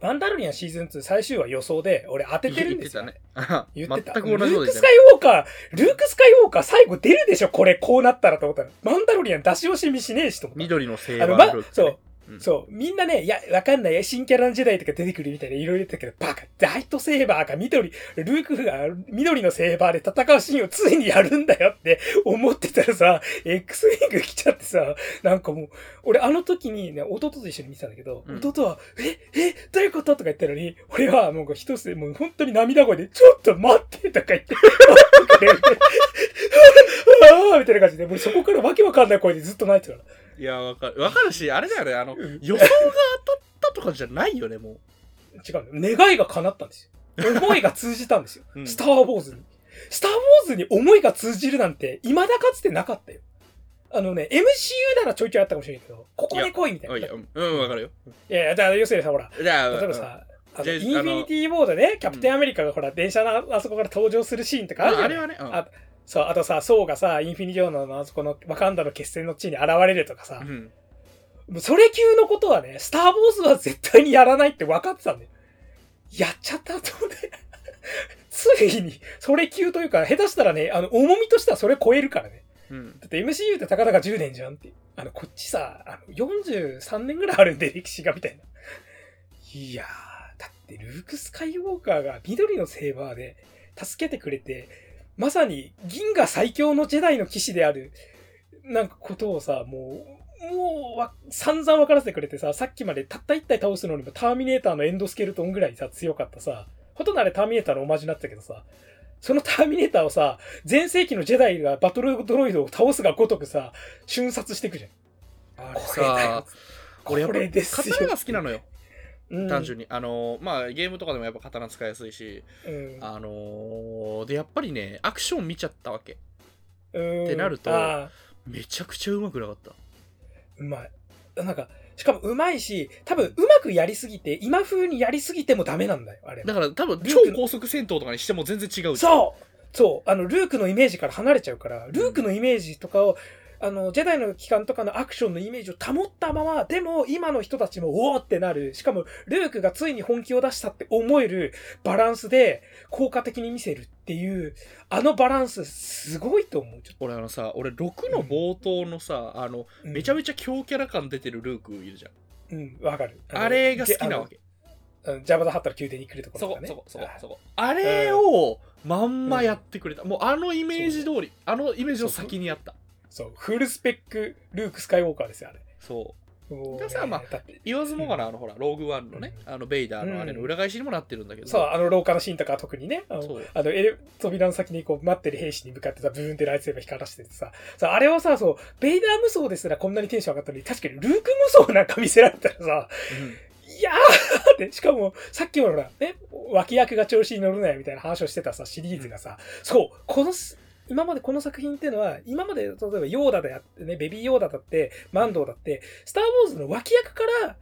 バンダロリアンシーズン2最終話予想で、俺当ててるんですよ。言ってたね。言ってた。全く同じルーク・スカイウォーカー、ルーク・スカイウォーカー最後出るでしょこれ、こうなったらと思ったら。マンダロリアン出し惜しみしねえしと思った。緑のセーあの、ま。そう、うんそう、みんなね、いや、わかんない。新キャラの時代とか出てくるみたいないろいろ言ったけど、バカ、ライトセーバーが緑、ルークが緑のセーバーで戦うシーンをついにやるんだよって思ってたらさ、X ウィング来ちゃってさ、なんかもう、俺あの時にね、弟と一緒に見てたんだけど、うん弟は、え、え、どういうこと？とか言ったのに、俺はもう一つでもう本当に涙声で、ちょっと待ってとか言って、待ってくれみたいなあーみたいな感じで、もうそこからわけわかんない声でずっと泣いてたから。いや、わかる。わかるし、あれだよね、あのうん、予想が当たったとかじゃないよね、も違うの。願いが叶ったんですよ。思いが通じたんですよ。うんスター・ウォーズに。スター・ウォーズに思いが通じるなんて、未だかつてなかったよ。あのね、MCU ならちょいちょいあったかもしれないけど、ここで来いみたいな。う。いいや、うんうん、わかるよ。やいや、だから要するにさ、ほら、じゃあ、例えばさ、あのじゃあインフィニティ・ウォードで、キャプテンアメリカがほら、電車のあそこから登場するシーンとかあるじゃん。ああれはね、うんあそう、あとさ、ソウがさ、インフィニティ・ウォードのあそこのワカンダの決戦の地に現れるとかさ、うんそれ級のことはね、スター・ウォーズは絶対にやらないって分かってたんだよ。やっちゃったと思って。ついに、それ級というか、下手したらね、あの、重みとしてはそれ超えるからね。うん。だって MCU ってたかだか10年じゃんって。あの、こっちさ、あの43年ぐらいあるんで、歴史がみたいな。いやー、だってルーク・スカイウォーカーが緑のセーバーで助けてくれて、まさに銀河最強のジェダイの騎士である、なんかことをさ、もう、もうわ、散々分からせてくれてさ、さっきまでたった一体倒すのにもターミネーターのエンドスケルトンぐらいさ、強かったさ、ほとんどあれターミネーターのオマージュになってたけどさ、そのターミネーターをさ、前世紀のジェダイがバトルドロイドを倒すがごとくさ、瞬殺していくじゃん。あれこれだよさ、。俺やっこれですよ。ぱ刀が好きなのよ、うん単純に。あのー、まあ、ゲームとかでもやっぱ刀使いやすいし、うんあのー、で、やっぱりね、アクション見ちゃったわけ。うんってなるとめちゃくちゃうまくなかった。うまい。なんか、しかもうまいし、多分うまくやりすぎて、今風にやりすぎてもダメなんだよ、あれは。だから多分超高速戦闘とかにしても全然違うそうそうあの、ルークのイメージから離れちゃうから、ルークのイメージとかを、あの、ジェダイの期間とかのアクションのイメージを保ったまま、でも今の人たちもおーってなる。しかも、ルークがついに本気を出したって思えるバランスで効果的に見せるっていう、あのバランスすごいと思う。ちょっ俺あのさ、俺6の冒頭のさ、あの、とめちゃめめちゃ強キャラ感出てるルークいるじゃん。うん、わかる。のあれが好きなわけ。ジャバダハったら宮殿に来るとこそろとかね。こそこそこそこ。あれをまんまやってくれた。もうあのイメージ通り、あのイメージを先にやった。そう、フルスペックルーク・スカイウォーカーですよ、あれ。そう。もうさまあ言わずもがな、あのほら、ローグワンのね、あのベイダーのあれの裏返しにもなってるんだけど。そう、あの廊下のシーンとかは特にね、あのそう。あのエレ扉の先にこう待ってる兵士に向かってさ、ブーンってライトセーバー光らしててさ、さあれをさ、そう、ベイダー無双ですらこんなにテンション上がったのに、確かにルーク無双なんか見せられたらさ、いやーって、しかも、さっきもほら、ね、脇役が調子に乗るなよみたいな話をしてたさ、シリーズがさ、そう、このす、今までこの作品っていうのは、今まで、例えばヨーダであってね、ベビーヨーダだって、マンドーだって、スター・ウォーズの脇役から、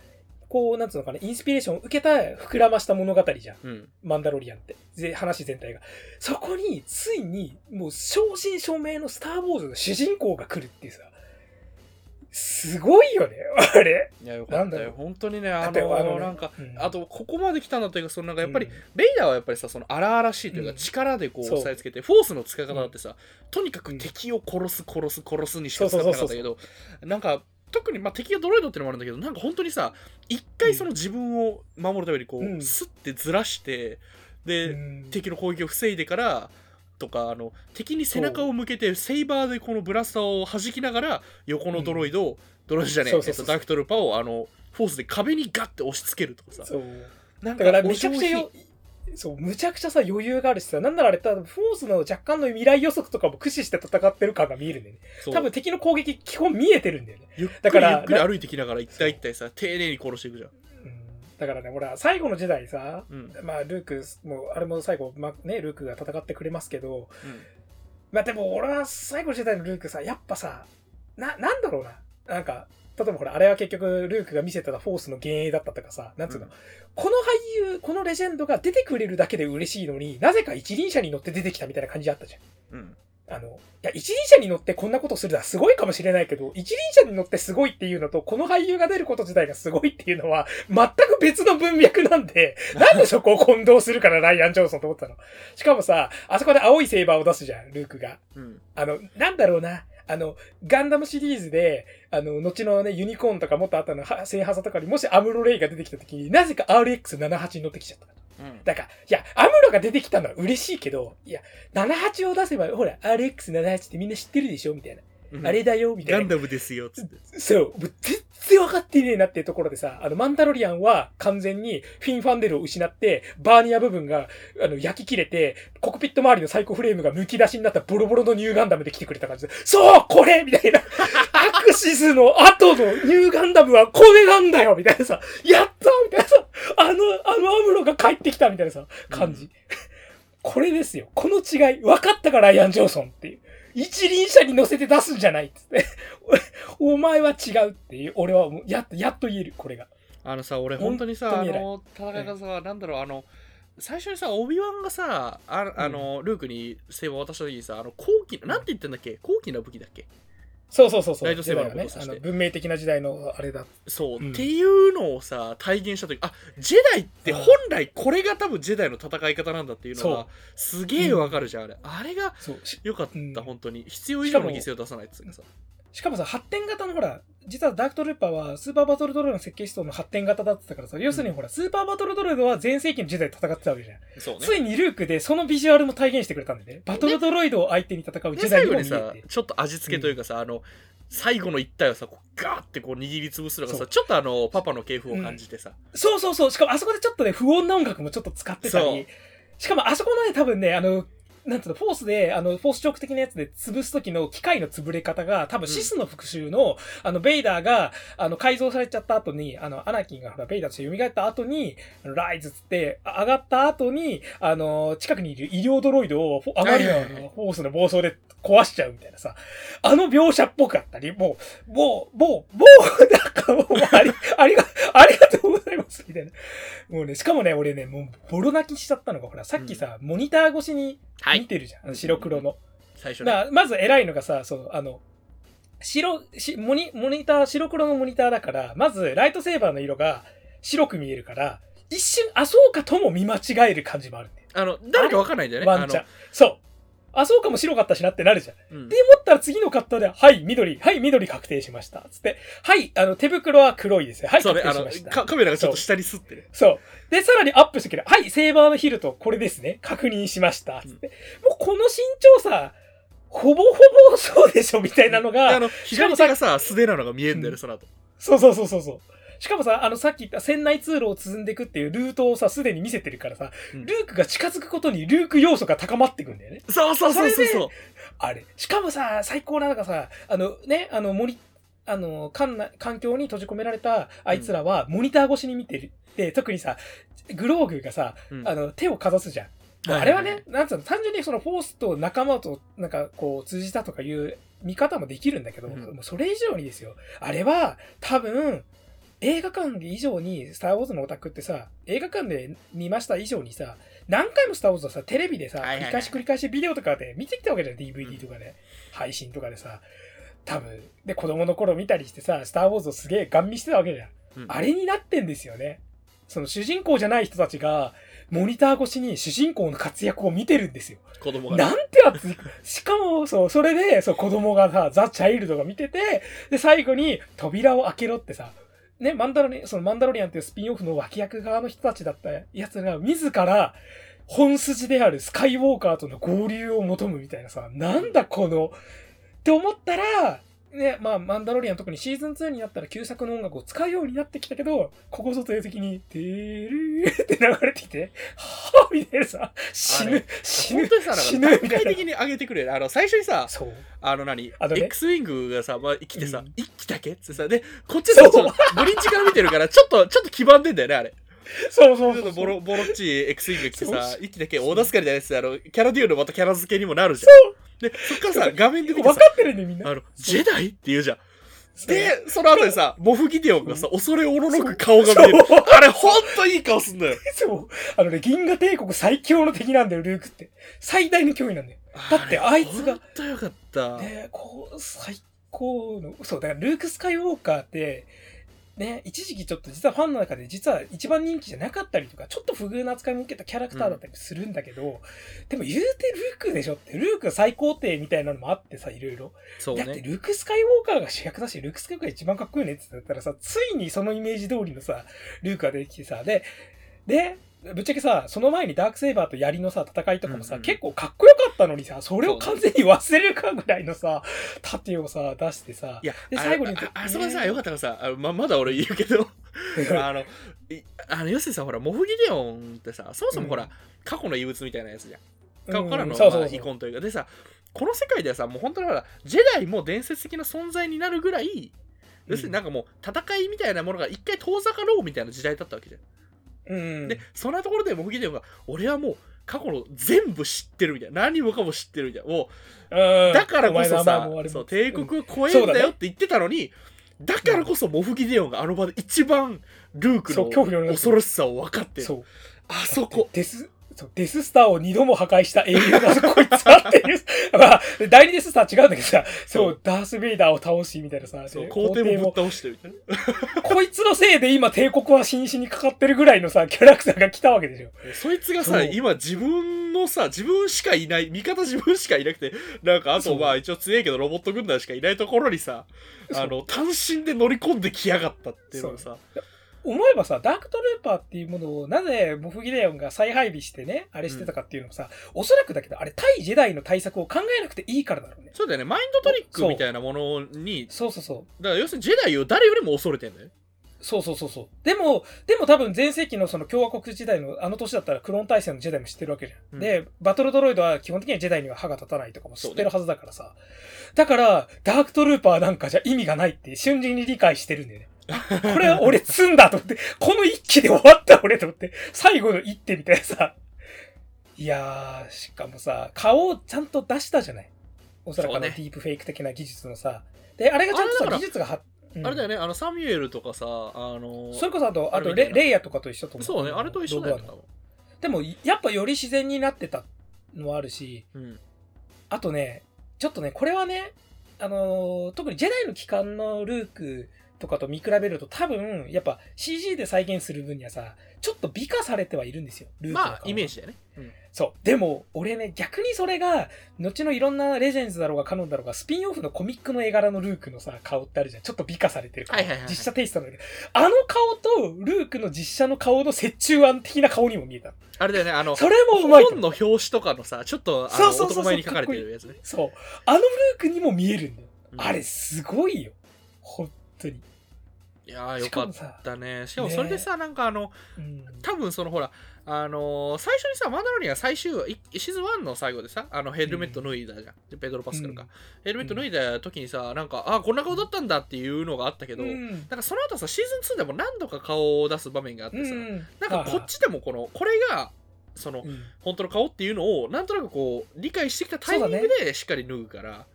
こう、なんつうのかな、インスピレーションを受けた、膨らました物語じゃん。うん。うん。マンダロリアンって。ぜ話全体が。そこに、ついに、もう、正真正銘のスター・ウォーズの主人公が来るっていうさ、すごいよね、あれ。いや、よかったよ。本当にね、あだってあのなんか、うん。あと、ここまで来たんだというか、そのなんかやっぱり、うん。ベイダーはやっぱりさ、その荒々しいというか、うん。力でこう押さえつけて、フォースの使い方だってさ、とにかく敵を殺す、殺す、殺すにしか使ってなかったけど、なんか、特に、まあ、敵がドロイドってのもあるんだけど、なんか本当にさ、一回その自分を守るためにこう、うん。スッてずらして、で、うん。敵の攻撃を防いでから、とかあの敵に背中を向けてセイバーでこのブラスターを弾きながら横のドロイドを、ドロイドじゃねえダークトルーパーをあのフォースで壁にガッて押し付けるとかさ。そう。なんだからめちゃくちゃよ、そう、むちゃくちゃさ、余裕があるしさ、なんならあれ、多分フォースの若干の未来予測とかも駆使して戦ってる感が見えるんだよね。多分敵の攻撃、基本見えてるんだよね。だからゆっくり歩いてきながら一体一体さ丁寧に殺していくじゃん、うん、だからね、ほら、最後の時代さ、うん。まあ、ルーク、もう、あれも最後、まあ、ね、ルークが戦ってくれますけど、うん。まあでも俺は最後の時代のルークさ、やっぱさ、な、なんだろうな。なんか、例えばほら、あれは結局ルークが見せてたフォースの幻影だったとかさ、なんつうの、うん。この俳優、このレジェンドが出てくれるだけで嬉しいのになぜか一輪車に乗って出てきたみたいな感じあったじゃん。うんあの、いや、一輪車に乗ってこんなことするのはすごいかもしれないけど、一輪車に乗ってすごいっていうのと、この俳優が出ること自体がすごいっていうのは、全く別の文脈なんで、なんでそこを混同するからライアン・ジョンソンと思ったのしかもさ、あそこで青いセーバーを出すじゃん、ルークが。うん。あの、なんだろうな。あの、ガンダムシリーズで、あの、後のね、ユニコーンとかもっと後のはセイハザとかにもしアムロレイが出てきた時に、なぜか RX78 に乗ってきちゃった。うん。だから、いや、アムロが出てきたのは嬉しいけど、いや、78を出せば、ほら、RX78 ってみんな知ってるでしょみたいな。うんあれだよみたいな。ガンダムですよ、つって。そう。もう全然分かってねえなっていうところでさ、あの、マンダロリアンは完全にフィン・ファンデルを失って、バーニア部分が、あの、焼き切れて、コックピット周りのサイコフレームが剥き出しになったボロボロのニューガンダムで来てくれた感じで、そうこれみたいな。アクシスの後のニューガンダムはこれなんだよみたいなさ、やったみたいなさ、あの、あのアムロが帰ってきたみたいなさ、感じ。うんこれですよ。この違い。分かったか、ライアン・ジョンソンっていう。一輪車に乗せて出すんじゃないっつって。お前は違うっていう、俺はもうやっと、やっと言える、これが。あのさ、俺本当にさ、に偉い。の、戦いがさ、なんだろう、あの、最初にさ、オビワンがさ、ああの、ルークにセーバー渡した時にさ、あの、高貴な、なんて言ってんだっけ？高貴な武器だっけ？そうそうそうそう。ライトセーバーのこととしてはね。あの、文明的な時代のあれだ。そう、うんっていうのをさ、体現した時あ、ジェダイって本来これが多分ジェダイの戦い方なんだっていうのがすげえわかるじゃん、あれ。あれがそう。し良かった、うん本当に。必要以上の犠牲を出さないっつうかさ。しかもさ、発展型のほら、実はダークトルーパーはスーパーバトルドロイドの設計思想の発展型だったからさ、要するにほら、スーパーバトルドロイドは全盛期の時代で戦ってたわけじゃん。そうね。ついにルークでそのビジュアルも体現してくれたんでね。バトルドロイドを相手に戦うで、時代ににも見えて。さ、ちょっと味付けというかさ、あの、最後の一体をさ、こうガーってこう握りつぶすのがさ、ちょっとあの、パパの系譜を感じてさ。そうそうそう。しかもあそこでちょっとね、不穏な音楽もちょっと使ってたり。しかもあそこのね、多分ね、あの、なんていうの、フォースで、あの、フォースチョーク的なやつで潰す時の機械の潰れ方が、多分シスの復讐の、あの、ベイダーが、あの、改造されちゃった後に、あの、アナキンがほら、ベイダーとして蘇った後に、ライズつって、あ上がった後に、あの、近くにいる医療ドロイドを、のフォースの暴走で壊しちゃうみたいなさ、あの描写っぽかったり、もう、もう、もう、もう、なんかもう、あり、ありが、ありがとうございます、みたいな。もうね、しかもね、俺ね、もう、ボロ泣きしちゃったのが、ほら、さっきさ、モニター越しにはい。見てるじゃん、あの白黒の。最初ね。だからまず偉いのがさ、そう、あの、白、しモニ、モニター、白黒のモニターだから、まず、ライトセーバーの色が白く見えるから、一瞬、あ、そうかとも見間違える感じもあるんだよ。あの、誰かわかんないんだよね。ワンチャン。そう。あ、そうかも白かったしなってなるじゃん。あのうんで、思ったら次のカットで、はい、緑、はい、緑確定しました。つって、はい、あの、手袋は黒いですよ。はい、確定しました。カ、カメラがちょっと下にすってる。そう。で、さらにアップしてくる。はい、セーバーのヒルとこれですね。確認しました。つって。もうこの身長さ、ほぼほぼそうでしょみたいなのが、であの、左手がさ、素手なのが見えんだよね、うんその後。そうそうそうそうそう。しかもさ、あの、さっき言った船内通路を進んでいくっていうルートをさ、すでに見せてるからさ、うんルークが近づくことにルーク要素が高まっていくんだよね。そうそうそうそうそう。あれ。しかもさ、最高なのがさ、あのね、あの森、あの、環内環境に閉じ込められたあいつらは、モニター越しに見てる。で、特にさ、グローグがさ、うんあの、手をかざすじゃん。はいあれはね、なんつうの、単純にそのフォースと仲間と、なんかこう、通じたとかいう見方もできるんだけど、うんもうそれ以上にですよ。あれは、多分、映画館以上に、スター・ウォーズのオタクってさ、映画館で見ました以上にさ、何回もスター・ウォーズをさ、テレビでさ、繰り返し繰り返しビデオとかで見てきたわけじゃん、DVD とかで、配信とかでさ。多分、で、子供の頃見たりしてさ、スター・ウォーズをすげえガン見してたわけじゃんあれになってんですよね。その主人公じゃない人たちが、モニター越しに主人公の活躍を見てるんですよ。子供がね。なんてやつ、しかも、そう、それで、そう、子供がさ、ザ・チャイルドが見てて、で、最後に、扉を開けろってさ、ね、マンダロリ、そのマンダロリアンっていうスピンオフの脇役側の人たちだったやつが、自ら、本筋であるスカイウォーカーとの合流を求むみたいなさ、なんだこの、って思ったら、ね、まあ、マンダロリアン特にシーズン2になったら旧作の音楽を使うようになってきたけど、ここぞという時に、てーるーって流れてきて、はぁみたいなさ、死ぬ死ぬ本当にさ、死なんか段ぬみたいな。階的に上げてくれる。あの、最初にさ、そう。あの何、あのね X ウィングがさ、まあ、来てさ、うんだけってさ、で、こっちでさ、そうブリッジから見てるから、ちょっと、ちょっと黄ばんでんだよね、あれ。そうそうそうボロ、ボロっちい X ウィング来てそうさ、一機だけ大助かりだよってあの、キャラデューのまたキャラ付けにもなるじゃん。で、そっからさ、画面で見てさ分か、ってるね、みんな。あの、ジェダイって言うじゃん。で、その後にさ、モフギデオンがさ、恐れおののく顔が見える。あれ、ほんといい顔すんだよ。そう。あのね、銀河帝国最強の敵なんだよ、ルークって。最大の脅威なんだよ。だってあいつがほんとよかった。ねこう、最高の、そう、だからルーク・スカイウォーカーって、ね、一時期ちょっと実はファンの中で実は一番人気じゃなかったりとか、ちょっと不遇な扱いも受けたキャラクターだったりするんだけど、でも言うてルークでしょって、ルーク最高定みたいなのもあってさ、いろいろ。そうだってね。ルーク・スカイウォーカーが主役だし、ルーク・スカイウォーカーが一番かっこいいねって言ったらさ、ついにそのイメージ通りのさ、ルークが出てきてさ、で、で、ぶっちゃけさ、その前にダークセイバーと槍のさ、戦いとかもさ、うんうん。結構かっこよかったのにさ、それを完全に忘れるかぐらいのさ、盾をさ、出してさい、や、あで最後にああそこでさ、ねよかったからさ、あままだ俺言うけど、あの、いあの、要するにさ、ほら、モフギデオンってさ、そもそもほら、うん。過去の遺物みたいなやつじゃん。過去からの、まあ、遺恨というか、でさ、この世界ではさ、もう本当にほら、ジェダイも伝説的な存在になるぐらい、要するになんかもう、戦いみたいなものが一回遠ざかろうみたいな時代だったわけじゃん。うん。で、そんなところでモフギデオンが、俺はもう、過去の全部知ってるみたいな。何もかも知ってるみたいな。もうんう、だからこそさそう、帝国を超えんだねだよって言ってたのに、だからこそモフギデオンがあの場で一番ルークの恐ろしさを分かってる。あそこ。デス、そうデススターを二度も破壊した英雄だぞ、こいつはっていう。まあ、第二デススター違うんだけどさ、そうダース・ベイダーを倒し、みたいなさ、そうで皇帝もぶっ倒してみたいな。こいつのせいで今帝国は新種にかかってるぐらいのさ、キャラクターが来たわけでしょ。そいつがさ、今自分のさ、自分しかいない、味方自分しかいなくて、なんかあとまあ一応強いけどロボット軍団しかいないところにさ、あの、単身で乗り込んできやがったっていうのがさ、思えばさ、ダークトルーパーっていうものを、なぜモフギデオンが再配備してね、あれしてたかっていうのもさ、おそらくだけど、あれ対ジェダイの対策を考えなくていいからだろうね。そうだよね、マインドトリックみたいなものに、そうそうそう。だから要するにジェダイを誰よりも恐れてんだよね。そうそうそうそう。でも、でも多分前世紀のその共和国時代のあの年だったらクローン体制のジェダイも知ってるわけじゃん。うんで、バトルドロイドは基本的にはジェダイには歯が立たないとかも知ってるはずだからさ。だから、ダークトルーパーなんかじゃ意味がないって瞬時に理解してるんだよね。これは俺積んだと思って、この一気で終わった俺と思って、最後の一手みたいなさ。いやー、しかもさ、顔をちゃんと出したじゃない。おそらくあのディープフェイク的な技術のさ。で、あれがちゃんとさ、技術がは、うんあれだよね、あのサミュエルとかさ、あのそれこそあと、あとレレイヤとかと一緒と思う。そうね、あれと一緒だよね、でも、やっぱより自然になってたのはあるし、分。うん。あとね、ちょっとね、これはね、あのー特にジェダイの帰還のルークとかと見比べると多分、やっぱ CG で再現する分にはさ、ちょっと美化されてはいるんですよ。ルークの顔まあ、イメージだよね。うんそう。でも、俺ね、逆にそれが、後のいろんなレジェンズだろうがカノンだろうが、スピンオフのコミックの絵柄のルークのさ、顔ってあるじゃん。ちょっと美化されてる顔。はいはいはいはい実写テイストなんだけど、あの顔と、ルークの実写の顔の折衷案的な顔にも見えた。あれだよね、あの、それもうまいと本の。表紙とかのさ、ちょっと、あの、そうそうそうそう男前に書かれてるやつね。そう。あのルークにも見えるんだよ。うんあれ、すごいよ。本当に。いやー、よかったね。しかもそれでさ、なんかあの、うん。多分そのほら、あのー最初にさ、マンダロリアン最終シーズン1の最後でさ、あのヘルメット脱いだじゃん。でペドロ・パスカルか。うんヘルメット脱いだ時にさ、なんか、あ、こんな顔だったんだっていうのがあったけど、うんなんかその後さ、シーズン2でも何度か顔を出す場面があってさ、うんなんかこっちでもこの、これが、その、うん本当の顔っていうのを、なんとなくこう、理解してきたタイミングでしっかり脱ぐから、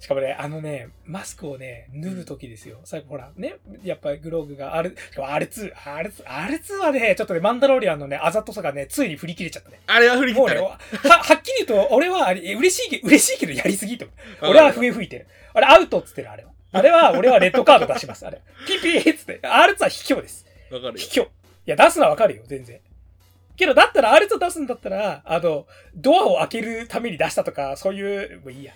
しかもね、あのね、マスクをね、脱ぐときですよ。最後ほら、ね、やっぱりグローグが R、しかも R2、R2、R2 はね、ちょっとね、マンダロリアンのね、あざとさがね、ついに振り切れちゃったね。あれは振り切もうね、ったね。は、はっきり言うと、俺はあれ、嬉しいけど、嬉しいけどやりすぎと俺は笛吹いてる。あれ、アウトっつってる、あれは。あれは、俺はレッドカード出します、あれ。ピーピーっつって。R2 は卑怯です。わかるよ。卑怯。いや、出すのはわかるよ、全然。けど、だったら R2 出すんだったら、あの、ドアを開けるために出したとか、そういう、もういいや。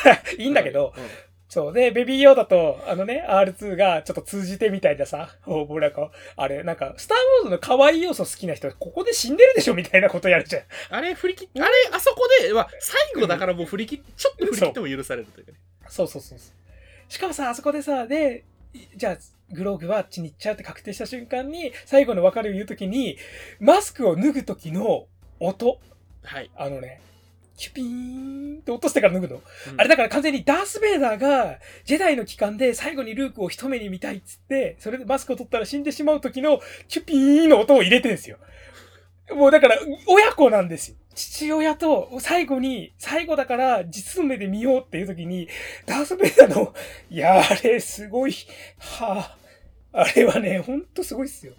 いいんだけど、うんそう。で、ベビーヨーダと、あのね、R2 がちょっと通じてみたいなさ、おもうなんか、あれ、なんか、スター・ウォーズの可愛い要素好きな人、ここで死んでるでしょみたいなことやるじゃん。あれ振り切っあれ、あそこで、まあ、最後だからもう振り切っ、ちょっと振り切っても許されるというかね。そうそうそうそう。しかもさ、あそこでさ、で、いじゃあ、グローグはあっちに行っちゃうって確定した瞬間に、最後の別れを言うときに、マスクを脱ぐときの音、はい。あのね、キュピーンって落としてから脱ぐの。うんあれだから完全にダース・ベイダーが、ジェダイの期間で最後にルークを一目に見たいっつって、それでマスクを取ったら死んでしまう時の、キュピーンの音を入れてるんですよ。もうだから、親子なんですよ。父親と最後に、最後だから実の目で見ようっていう時に、ダース・ベイダーの、いや、あれすごい、はあ、あれはね、ほんとすごいっすよ。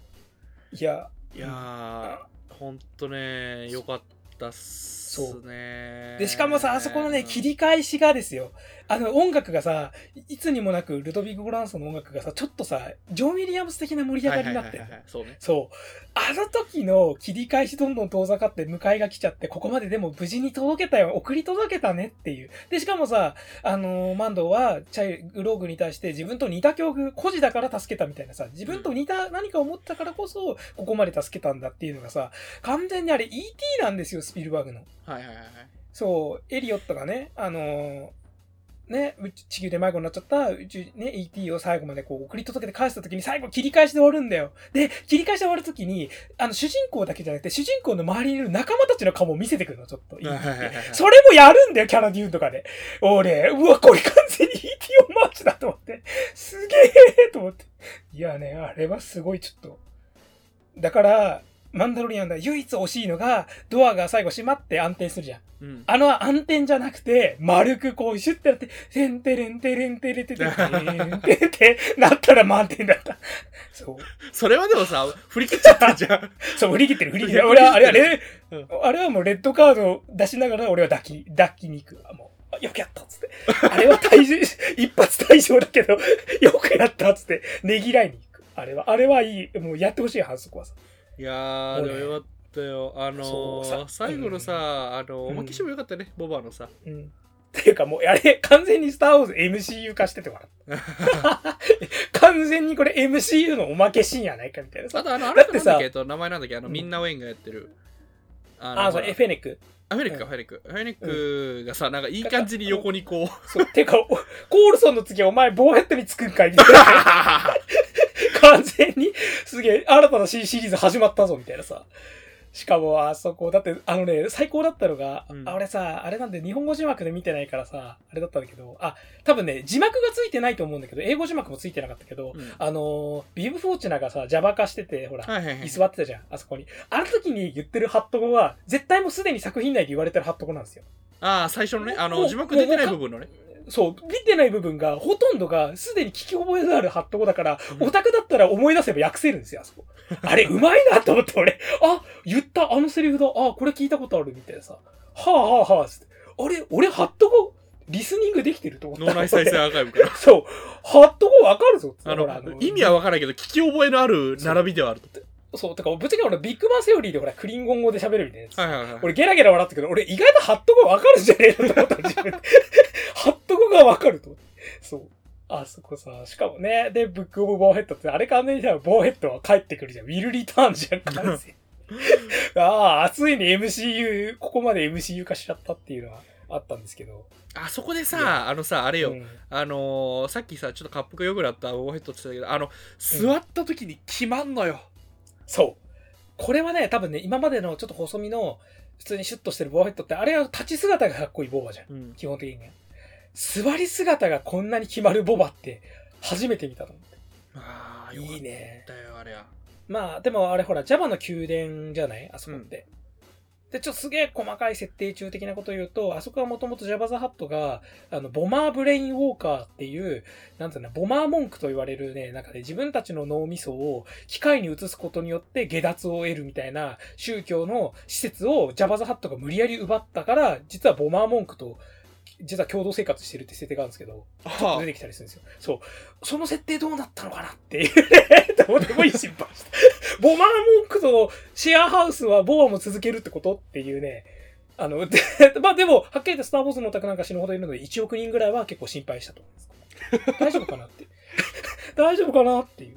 いや、いやー、ほんとね、よかっったっすそう。ねで、しかもさ、あそこのね、切り返しがですよ。あの、音楽がさ、いつにもなく、ルドビッグ・ゴランソンの音楽がさ、ちょっとさ、ジョン・ウィリアムス的な盛り上がりになってそうねそう。あの時の切り返しどんどん遠ざかって迎えが来ちゃって、ここまででも無事に届けたよ、送り届けたねっていう。で、しかもさ、あのーマンドは、チャイ、グローグに対して自分と似た境遇、孤児だから助けたみたいなさ、自分と似た何かを持ったからこそ、ここまで助けたんだっていうのがさ、完全にあれ ET なんですよ、スピルバーグの。はいはいはいはいそう、エリオットがね、あのーね、地球で迷子になっちゃった宇宙、ね、ET を最後までこう送り届けて返した時に最後切り返しで終わるんだよ。で、切り返しで終わる時に、あの、主人公だけじゃなくて、主人公の周りにいる仲間たちの顔も見せてくるの、ちょっと。それもやるんだよ、キャラデューンとかで。俺、うわ、これ完全に ET オマージュだと思って。すげえと思って。いやね、あれはすごいちょっと。だから、マンダロリアンで唯一惜しいのが、ドアが最後閉まって安定するじゃん。うんあの暗転じゃなくて、丸くこう、シュッてなって、てんてれんてれんてれてて、てんてんってなったら満点だった。そう。それはでもさ振り切っちゃったじゃんそう、振り切ってる、振り切ってる。俺は、あれはレ、うんあれはもうレッドカードを出しながら俺は抱き、抱きに行く。あもう、あよくやったっつって。あれは退場、一発退場だけど、よくやったっつって、ねぎらいに行く。あれは、あれはいい。もうやってほしい反則はさ。いやーでもよかったよ。あのー、最後のさ、あのうん。おまけしてもよかったね、ボバのさ。うん。っていうかもう、あれ、完全にスターウォーズ MCU 化してて笑った。完全にこれ MCU のおまけシーンやないかみたいなさ。あとあのあだってさ名前なんだっけ？あのうんみんなウェインがやってる。ああ、そう、エフェネック？アフェネックか、うんフェネック。フェネックがさ、なんかいい感じに横にこう。そう、てか、おコールソンの次お前ボバフェットにつくんかいみたいな。完全に、すげえ、新たな C シリーズ始まったぞ、みたいなさ。しかも、あそこ、だって、あのね、最高だったのが、うんあ俺さ、あれなんで日本語字幕で見てないからさ、あれだったんだけど、あ、多分ね、字幕がついてないと思うんだけど、英語字幕もついてなかったけど、うんあのー、ビブフォーチュナがさ、ジャバ化してて、ほら、はいはいはい居。座ってたじゃん、あそこに。あの時に言ってるハット語は、絶対もうすでに作品内で言われてるハット語なんですよ。ああ、最初のね、あの、字幕出てない部分のね。そう、見てない部分が、ほとんどが、すでに聞き覚えのあるハット語だから、うんオタクだったら思い出せば訳せるんですよ、あそこ。あれ、うまいなと思って、俺、あ、言った、あのセリフだ、あ、これ聞いたことある、みたいなさ。はあはあはあ、つってあれ、俺、ハット語、リスニングできてると思った？脳内再生アーカイブから。そう、ハット語わかるぞ、つってあほらの、意味はわからないけど、聞き覚えのある並びではあると。そう、てか、ぶっちゃけ俺、ビッグバンセオリーでほら、クリンゴン語で喋るみたいなやつ。はいはいはい。俺ゲラゲラ笑ったけど、俺意外とハット語わかるんじゃねえのと思ったの自分で。ハット語がわかると。そう。あそこさ、しかもね、で、ブックオブボーヘッドって、あれ完全にさ、ボーヘッドは帰ってくるじゃん。ウィルリターンじゃん、完全に。ああ、ついに MCU、ここまで MCU 化しちゃったっていうのはあったんですけど。あそこでさ、あのさ、あれよ、うんあのーさっきさ、ちょっと滑腹よくなったオーヘッドって言ってたけど、あの、座った時に決まんのよ。そう。これはね、多分ね、今までのちょっと細身の、普通にシュッとしてるボーヘッドって、あれは立ち姿がかっこいいボバじゃん。うん。基本的にね。座り姿がこんなに決まるボバって、初めて見たと思って。ああ、いいね。たよ、あれは。まあ、でもあれほら、Java の宮殿じゃない？あそこって。で、ちょっとすげえ細かい設定中的なことを言うと、あそこはもともと Java the Hutt が、あの、ボマーブレインウォーカーっていう、なんていうの、ボマー文句と言われるね、なんかね、自分たちの脳みそを機械に移すことによって下脱を得るみたいな宗教の施設を Java the Hutt が無理やり奪ったから、実はボマー文句と、実は共同生活してるって設定があるんですけど、ちょっと出てきたりするんですよ。そう。その設定どうなったのかなっていうね、どうでもいい心配した。ボマーモンクとのシェアハウスはボアも続けるってことっていうね。あの、で まあでも、はっきり言ってスター・ウォーズのオタクなんか死ぬほどいるので、1億人ぐらいは結構心配したと思います。大丈夫かなって。大丈夫かなっていう。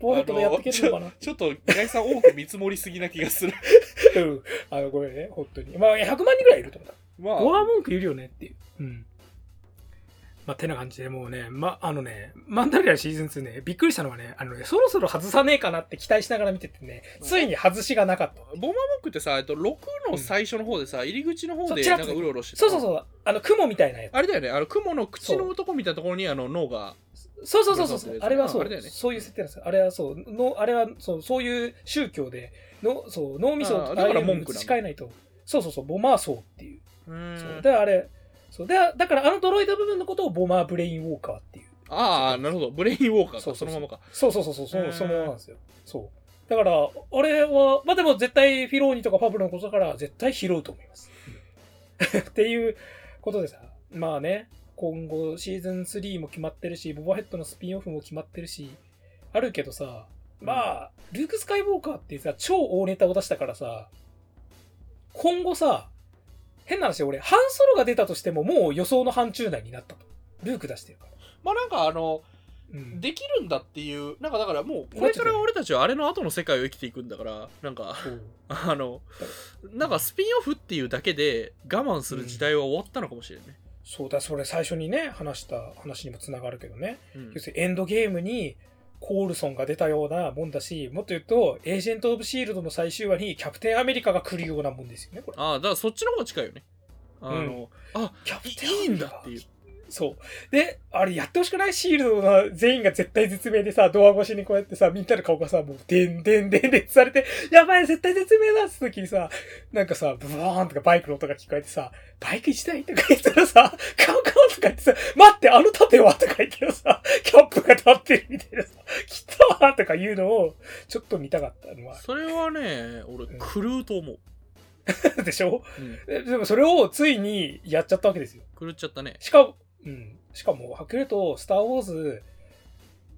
ボーヘッドでやっていけるのかなちょっと、平井さん多く見積もりすぎな気がする。うん。あの、ごめんね、本当に。まあ、100万人ぐらいいると思う。まボア文句いるよねっていう。うん。まあ、てな感じで、もうね、ま、あのね、マンダリアンシーズン2ね、びっくりしたのはね、あのね、そろそろ外さねえかなって期待しながら見ててね、ついに外しがなかった。ボーマーモンクってさ、えっと、6の最初の方でさ、入り口の方でなんかうろうろしてたそうそうそう、あの、雲みたいなやつ。あれだよね、あの、雲の口のとこみたいなところにあの脳が。そうそうそうそうそう。あれはそう、あれだよねそういう設定なんですよ。あれはそう、のあれはそう、そういう宗教で、のそう脳みそをだから文句なの移し替えないと。そうそうそう、ボマーソーっていう。うーんそうで、あれ、そうで、だからあのドロイド部分のことをボマーブレインウォーカーっていう。ああ、なるほど。ブレインウォーカーか、そうそそうそうのままか。そうそうそうそう、そのままなんですよ。そう。だから、俺は、まあでも絶対フィローニとかパブロのことだから絶対拾うと思います。っていうことでさ、まあね、今後シーズン3も決まってるし、ボバヘッドのスピンオフも決まってるし、あるけどさ、まあ、ルーク・スカイウォーカーってさ、超大ネタを出したからさ、今後さ、変な話で俺、ハンソロが出たとしてももう予想の範疇内になったと。ルーク出してるから。まあなんかあのうん、できるんだっていうなんかだからもうこれから俺たちはあれの後の世界を生きていくんだからなんか あのなんかスピンオフっていうだけで我慢する時代は終わったのかもしれないね、そうだ、それ最初にね、話した話にもつながるけどね。うん要するにエンドゲームにコールソンが出たようなもんだし、もっと言うと、エージェント・オブ・シールドの最終話にキャプテン・アメリカが来るようなもんですよね、これ。ああだからそっちの方が近いよね。あの、あキャいいいんだっていうそう。で、あれやってほしくない？シールドの全員が絶対絶命でさ、ドア越しにこうやってさ、みんなの顔がさ、もう、でんでんでんでんされて、やばい、絶対絶命だっつった時にさ、なんかさ、ブワーンとかバイクの音が聞こえてさ、バイク1台とか言ったらさ、カウカウとか言ってさ、待って、あの盾はとか言ってさ、キャップが立ってるみたいなさ、来たわとか言うのを、ちょっと見たかったのは、それはね俺うん。狂うと思う、でしょ？うん、ででもそれをついにやっちゃったわけですよ。狂っちゃったね。しかも、うん。しかも、はっきり言うと、スター・ウォーズ、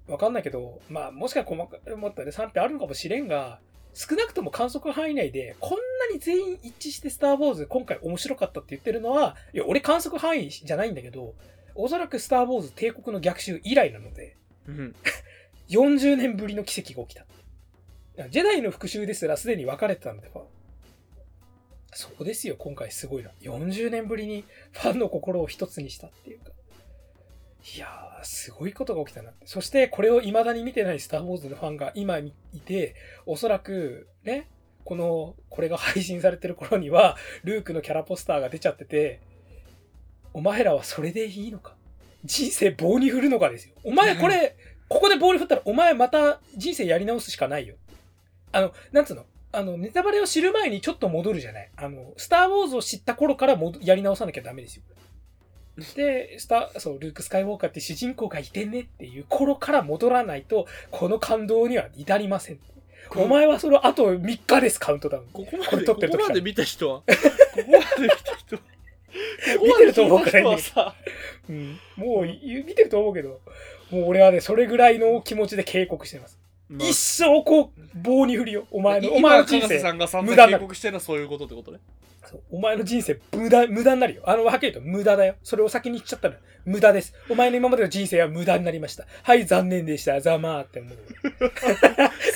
わかんないけど、まあ、もしか細かい、もっとね、賛否あるのかもしれんが、少なくとも観測範囲内で、こんなに全員一致してスター・ウォーズ、今回面白かったって言ってるのは、いや、俺観測範囲じゃないんだけど、おそらくスター・ウォーズ帝国の逆襲以来なので、うん 40年ぶりの奇跡が起きた。ジェダイの復讐ですらすでに分かれてたんで、そこですよ、今回すごいな。40年ぶりにファンの心を一つにしたっていうか。いやー、すごいことが起きたなって。そして、これを未だに見てないスター・ウォーズのファンが今いて、おそらく、ね、この、これが配信されてる頃には、ルークのキャラポスターが出ちゃってて、お前らはそれでいいのか？人生棒に振るのかですよ。お前これ、ここで棒に振ったら、お前また人生やり直すしかないよ。あの、なんつうの？あの、ネタバレを知る前にちょっと戻るじゃないあの、スター・ウォーズを知った頃からもやり直さなきゃダメですよ。で、スター、そう、ルーク・スカイウォーカーって主人公がいてねっていう頃から戻らないと、この感動には至りません。お前はその後3日です、カウントダウン。ここまでこ撮ってる時からこまで見た人は？ここまで見た人は？見てると思うからねうん。もう、い見てると思うけど、もう俺はね、それぐらいの気持ちで警告してます。まあ一生こう、棒に振るよ。お前の、お今前の人生。さんが散々警告してるのはそういうことってことねお前の人生無駄、無駄になるよ。あの、はっきり言うと無駄だよ。それを先に言っちゃったら無駄です。お前の今までの人生は無駄になりました。はい、残念でした。ざまーって思う。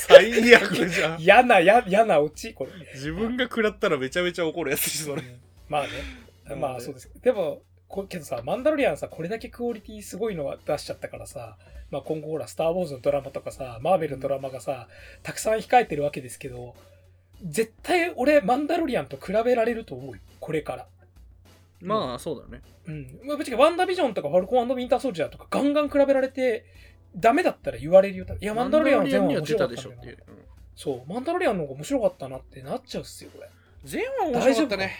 最悪じゃん 嫌な、や嫌なオチこれ。自分が食らったらめちゃめちゃ怒るやつしそれまあね。まあそうです。でも、こけどさ、マンダロリアンさ、これだけクオリティすごいのは出しちゃったからさ、まあ今後ほら、スター・ウォーズのドラマとかさ、マーベルのドラマがさ、たくさん控えてるわけですけど、絶対俺、マンダロリアンと比べられると思うよ。これから。まあそうだねうん。まあ、ぶっちゃけワンダービジョンとかファルコンウィンターソルジャーとかガンガン比べられて、ダメだったら言われるよ。いや、マンダロリアンは全部には出面白かったたでしょっていうんだけど。そう、マンダロリアンの方が面白かったなってなっちゃうっすよ、これ。全は面白かったね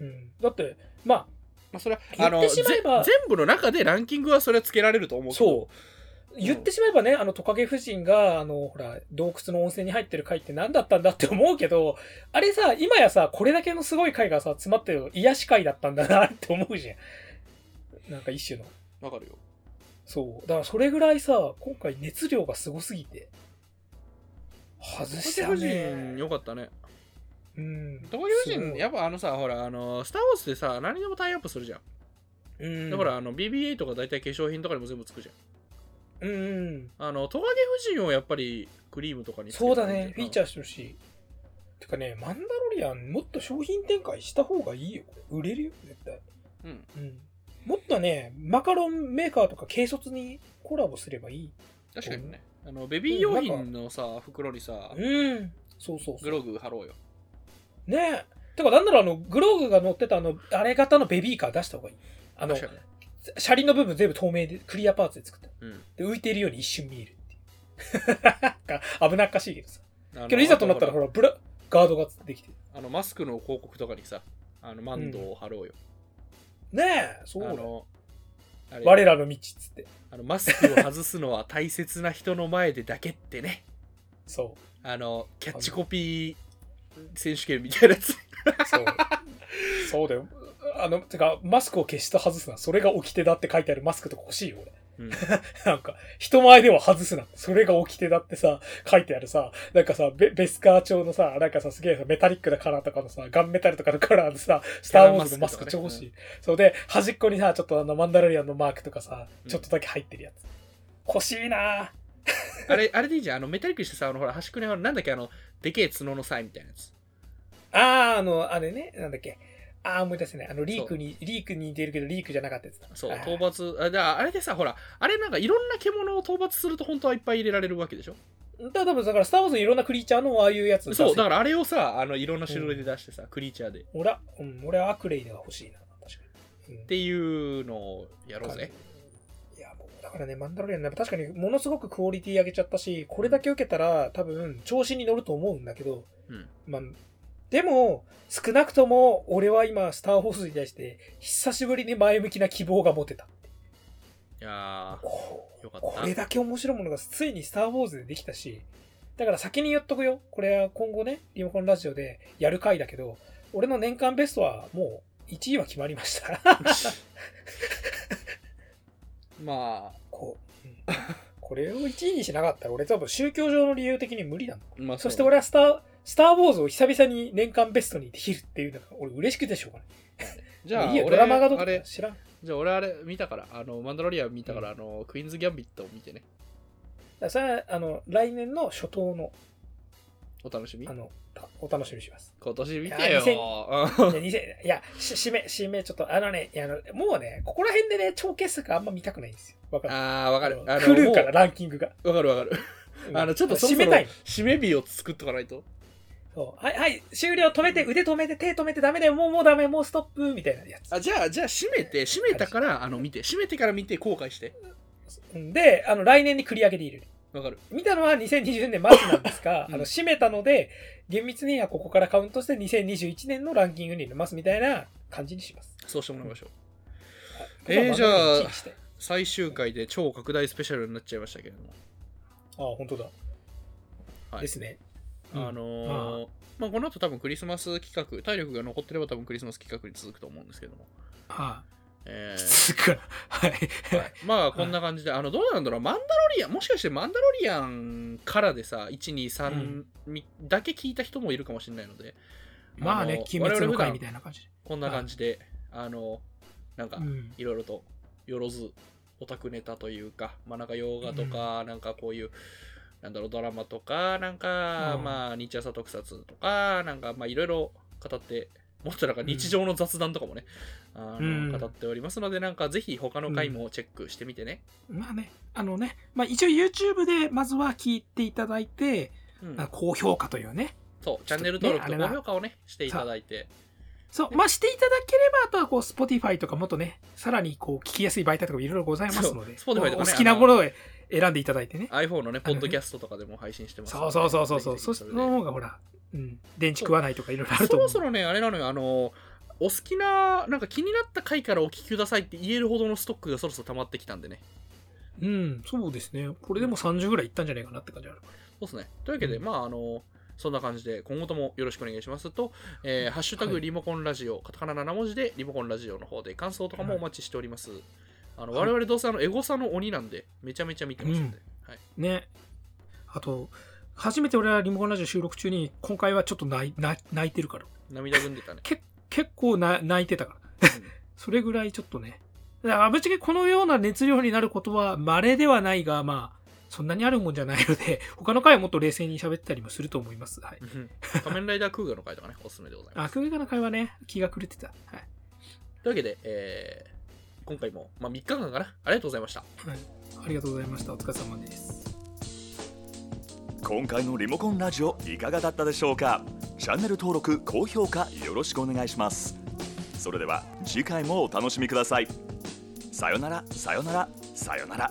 うん。だって、まあ、まあそれは言ってあのしまえばぜ全部の中でランキングはそれはつけられると思うけどそう。言ってしまえばね、あの、トカゲ夫人が、あの、ほら、洞窟の温泉に入ってる回って何だったんだって思うけど、あれさ、今やさ、これだけのすごい回がさ、詰まってる癒し回だったんだなって思うじゃん。なんか一種の。わかるよそう。だからそれぐらいさ、今回熱量がすごすぎて。外したトカゲ夫人ね。よかったねうん。トカゲ夫人やっぱあのさほらあのスター・ウォーズでさ何でもタイアップするじゃんうん。だからあの BB8 とか大体化粧品とかにも全部つくじゃんうんうん。あのトカゲ夫人をやっぱりクリームとかにそうだね。フィーチャーしてほしい。てかね、マンダロリアンもっと商品展開した方がいいよ。売れるよ、絶対。うんうん。もっとね、マカロンメーカーとか軽率にコラボすればいい。確かにねあのベビー用品のさ袋にさうん。そうそう。グログ貼ろうよねえ。てか、なんならあの、グローグが乗ってたあの、あれ型のベビーカー出した方がいい。あの、確かに車輪の部分全部透明で、クリアパーツで作った。うんで、浮いているように一瞬見えるっていう。なんか危なっかしいけどさ。けど、いざとなったら、ほら、ブラ、ガードができてる。あのマスクの広告とかにさあのマンドを貼ろうよ、ねえ、そうだよ。あの我らの道っつって。あのマスクを外すのは大切な人の前でだけってねそあのキャッチコピー選手権みたいなやつう。そう。そうだよ。あの、てか、マスクを消して外すな。それが掟だって書いてあるマスクとか欲しいよ、俺。うん なんか、人前では外すな。それが掟だってさ、書いてあるさ、なんかさ、ベベスカー調のさ、なんかさ、すげえさ、メタリックなカラーとかのさ、ガンメタルとかのカラーでさ、スターウォーズのマスク超欲しい。そうで、端っこにさ、ちょっとあの、マンダロリアンのマークとかさ、ちょっとだけ入ってるやつ。欲しいなぁ。あれあれでいいじゃんあのメタリックしてさあのほら端っこにあのなんだっけあのでけえ角のサイみたいなやつあー、あの、あれね、なんだっけ。あー、思い出せない。あの、リークに、リークに似てるけど、リークじゃなかったやつだ。そう討伐あだからあれでさほらあれなんかいろんな獣を討伐すると本当はいっぱい入れられるわけでしょ？だから多分、だから、スター・ウォーズのいろんなクリーチャーのああいうやつ。そうだからあれをさあのいろんな種類で出してさ、クリーチャーでっ俺は、うん、俺はアクレイが欲しいな、確かに。うんていうのをやろうぜいや、もうだからね、マンダロリアンね、確かにものすごくクオリティ上げちゃったし、これだけ受けたら多分調子に乗ると思うんだけど、うんまあ、でも、少なくとも俺は今、スター・ウォーズに対して、久しぶりに前向きな希望が持てた。いやこーよかったこれだけ面白いものがついにスター・ウォーズでできたし、だから先に言っとくよ。これは今後ね、リモコンラジオでやる回だけど、俺の年間ベストはもう1位は決まりました。まこう、うんこれを1位にしなかったら俺多分宗教上の理由的に無理なの。あまあそして俺はスター、スター・ウォーズを久々に年間ベストにできるっていうのが俺嬉しくてしょうがない。じゃあいいよ、ド俺ラマがどう？か知らん。じゃあ俺あれ見たからあのマンダロリアン見たから、あのクイーンズ・ギャンビットを見てねだからそれは、あの、来年の初頭の、お楽しみ？あの、たお楽しみにします。今年見ていやよいや、2000 いや、し締め、締め、ちょっと、あのね、いや、あの、もうね、ここら辺でね、超傑作あんま見たくないんですよ。わかる？ああわかるああのの狂うから、もランキングが。うわかるわかるうんあのちょっとそろそろ締めたいの。締め日を作っとかないとそう。はい、はい、終了、止めて、腕止めて、手止めて、ダメだよ、もう、もうダメ、もうストップ、みたいなやつ。あじゃあじゃあ締めて締めたからあの見て。締めてから見て後悔して。うんで、あの、来年に繰り上げている。わかる。見たのは2020年末なんですが、うん。あの、締めたので、厳密にはここからカウントして2021年のランキングに入れますみたいな感じにします。そうしてもらいましょう。はいえーじゃあ僕は1位にして。最終回で超拡大スペシャルになっちゃいましたけれども、ああ、本当だ。はい。ですね。あのーまあ、この後多分クリスマス企画体力が残ってれば多分クリスマス企画に続くと思うんですけども、はえい。ー。はい。はいまあこんな感じで、あのどうなんだろうマンダロリアンもしかしてマンダロリアンからでさ123、みだけ聞いた人もいるかもしれないのでまあね、の鬼滅の回みたいな感じで。こんな感じで、あのなんかうん。いろいろとよろずオタクネタというか、まあ、なんか洋画とか、なんかこういうなんだろうドラマとかなんか、うん。まあ日朝特撮とかなんかまあいろいろ語ってもっとなんか日常の雑談とかもね、あのうん。語っておりますのでなんかぜひ他の回もチェックしてみてね、まあね、あのね、まあ一応 YouTube でまずは聞いていただいて、うん。あ高評価というね。そうチャンネル登録と高評価をねしていただいてそう、まあしていただければ、あとはこう Spotify とかもっとね、さらにこう聞きやすい媒体とかもいろいろございますので、そう Spotify とかねお好きなものを選んでいただいてね。iPhone のねポッドキャストとかでも配信してますのでそうそうそうそうそう。その方がほら、うん、電池食わないとかいろいろあると思う。そろそろね、あれなのよ、あの、お好きな、なんか気になった回からお聞きくださいって言えるほどのストックがそろそろ溜まってきたんでね。うん、そうですね。これでも30ぐらいいったんじゃないかなって感じある。そうですね。というわけで、うんまあ、あの、そんな感じで、今後ともよろしくお願いしますと、えーハッシュタグはいリモコンラジオ、カタカナ7文字でリモコンラジオの方で感想とかもお待ちしております。あのはい我々どうせあのエゴサの鬼なんで、めちゃめちゃ見てますんで。はい、ね。あと、初めて俺はリモコンラジオ収録中に、今回はちょっと泣い泣い泣いてるから。涙ぐんでたね。け結構な泣いてたから。それぐらいちょっとね。ぶっちゃけこのような熱量になることは稀ではないが、まあ、そんなにあるもんじゃないので、他の回はもっと冷静に喋ったりもすると思います。はい。うん仮面ライダークーガの回とかね、おすすめでございます。あ、空間の回はね、気が狂ってた。はい。というわけで、えー今回も、まあ、3日間かな。ありがとうございました。はい、ありがとうございました。お疲れ様です。今回のリモコンラジオいかがだったでしょうか？チャンネル登録高評価よろしくお願いしますそれでは次回もお楽しみくださいさよならさよならさよなら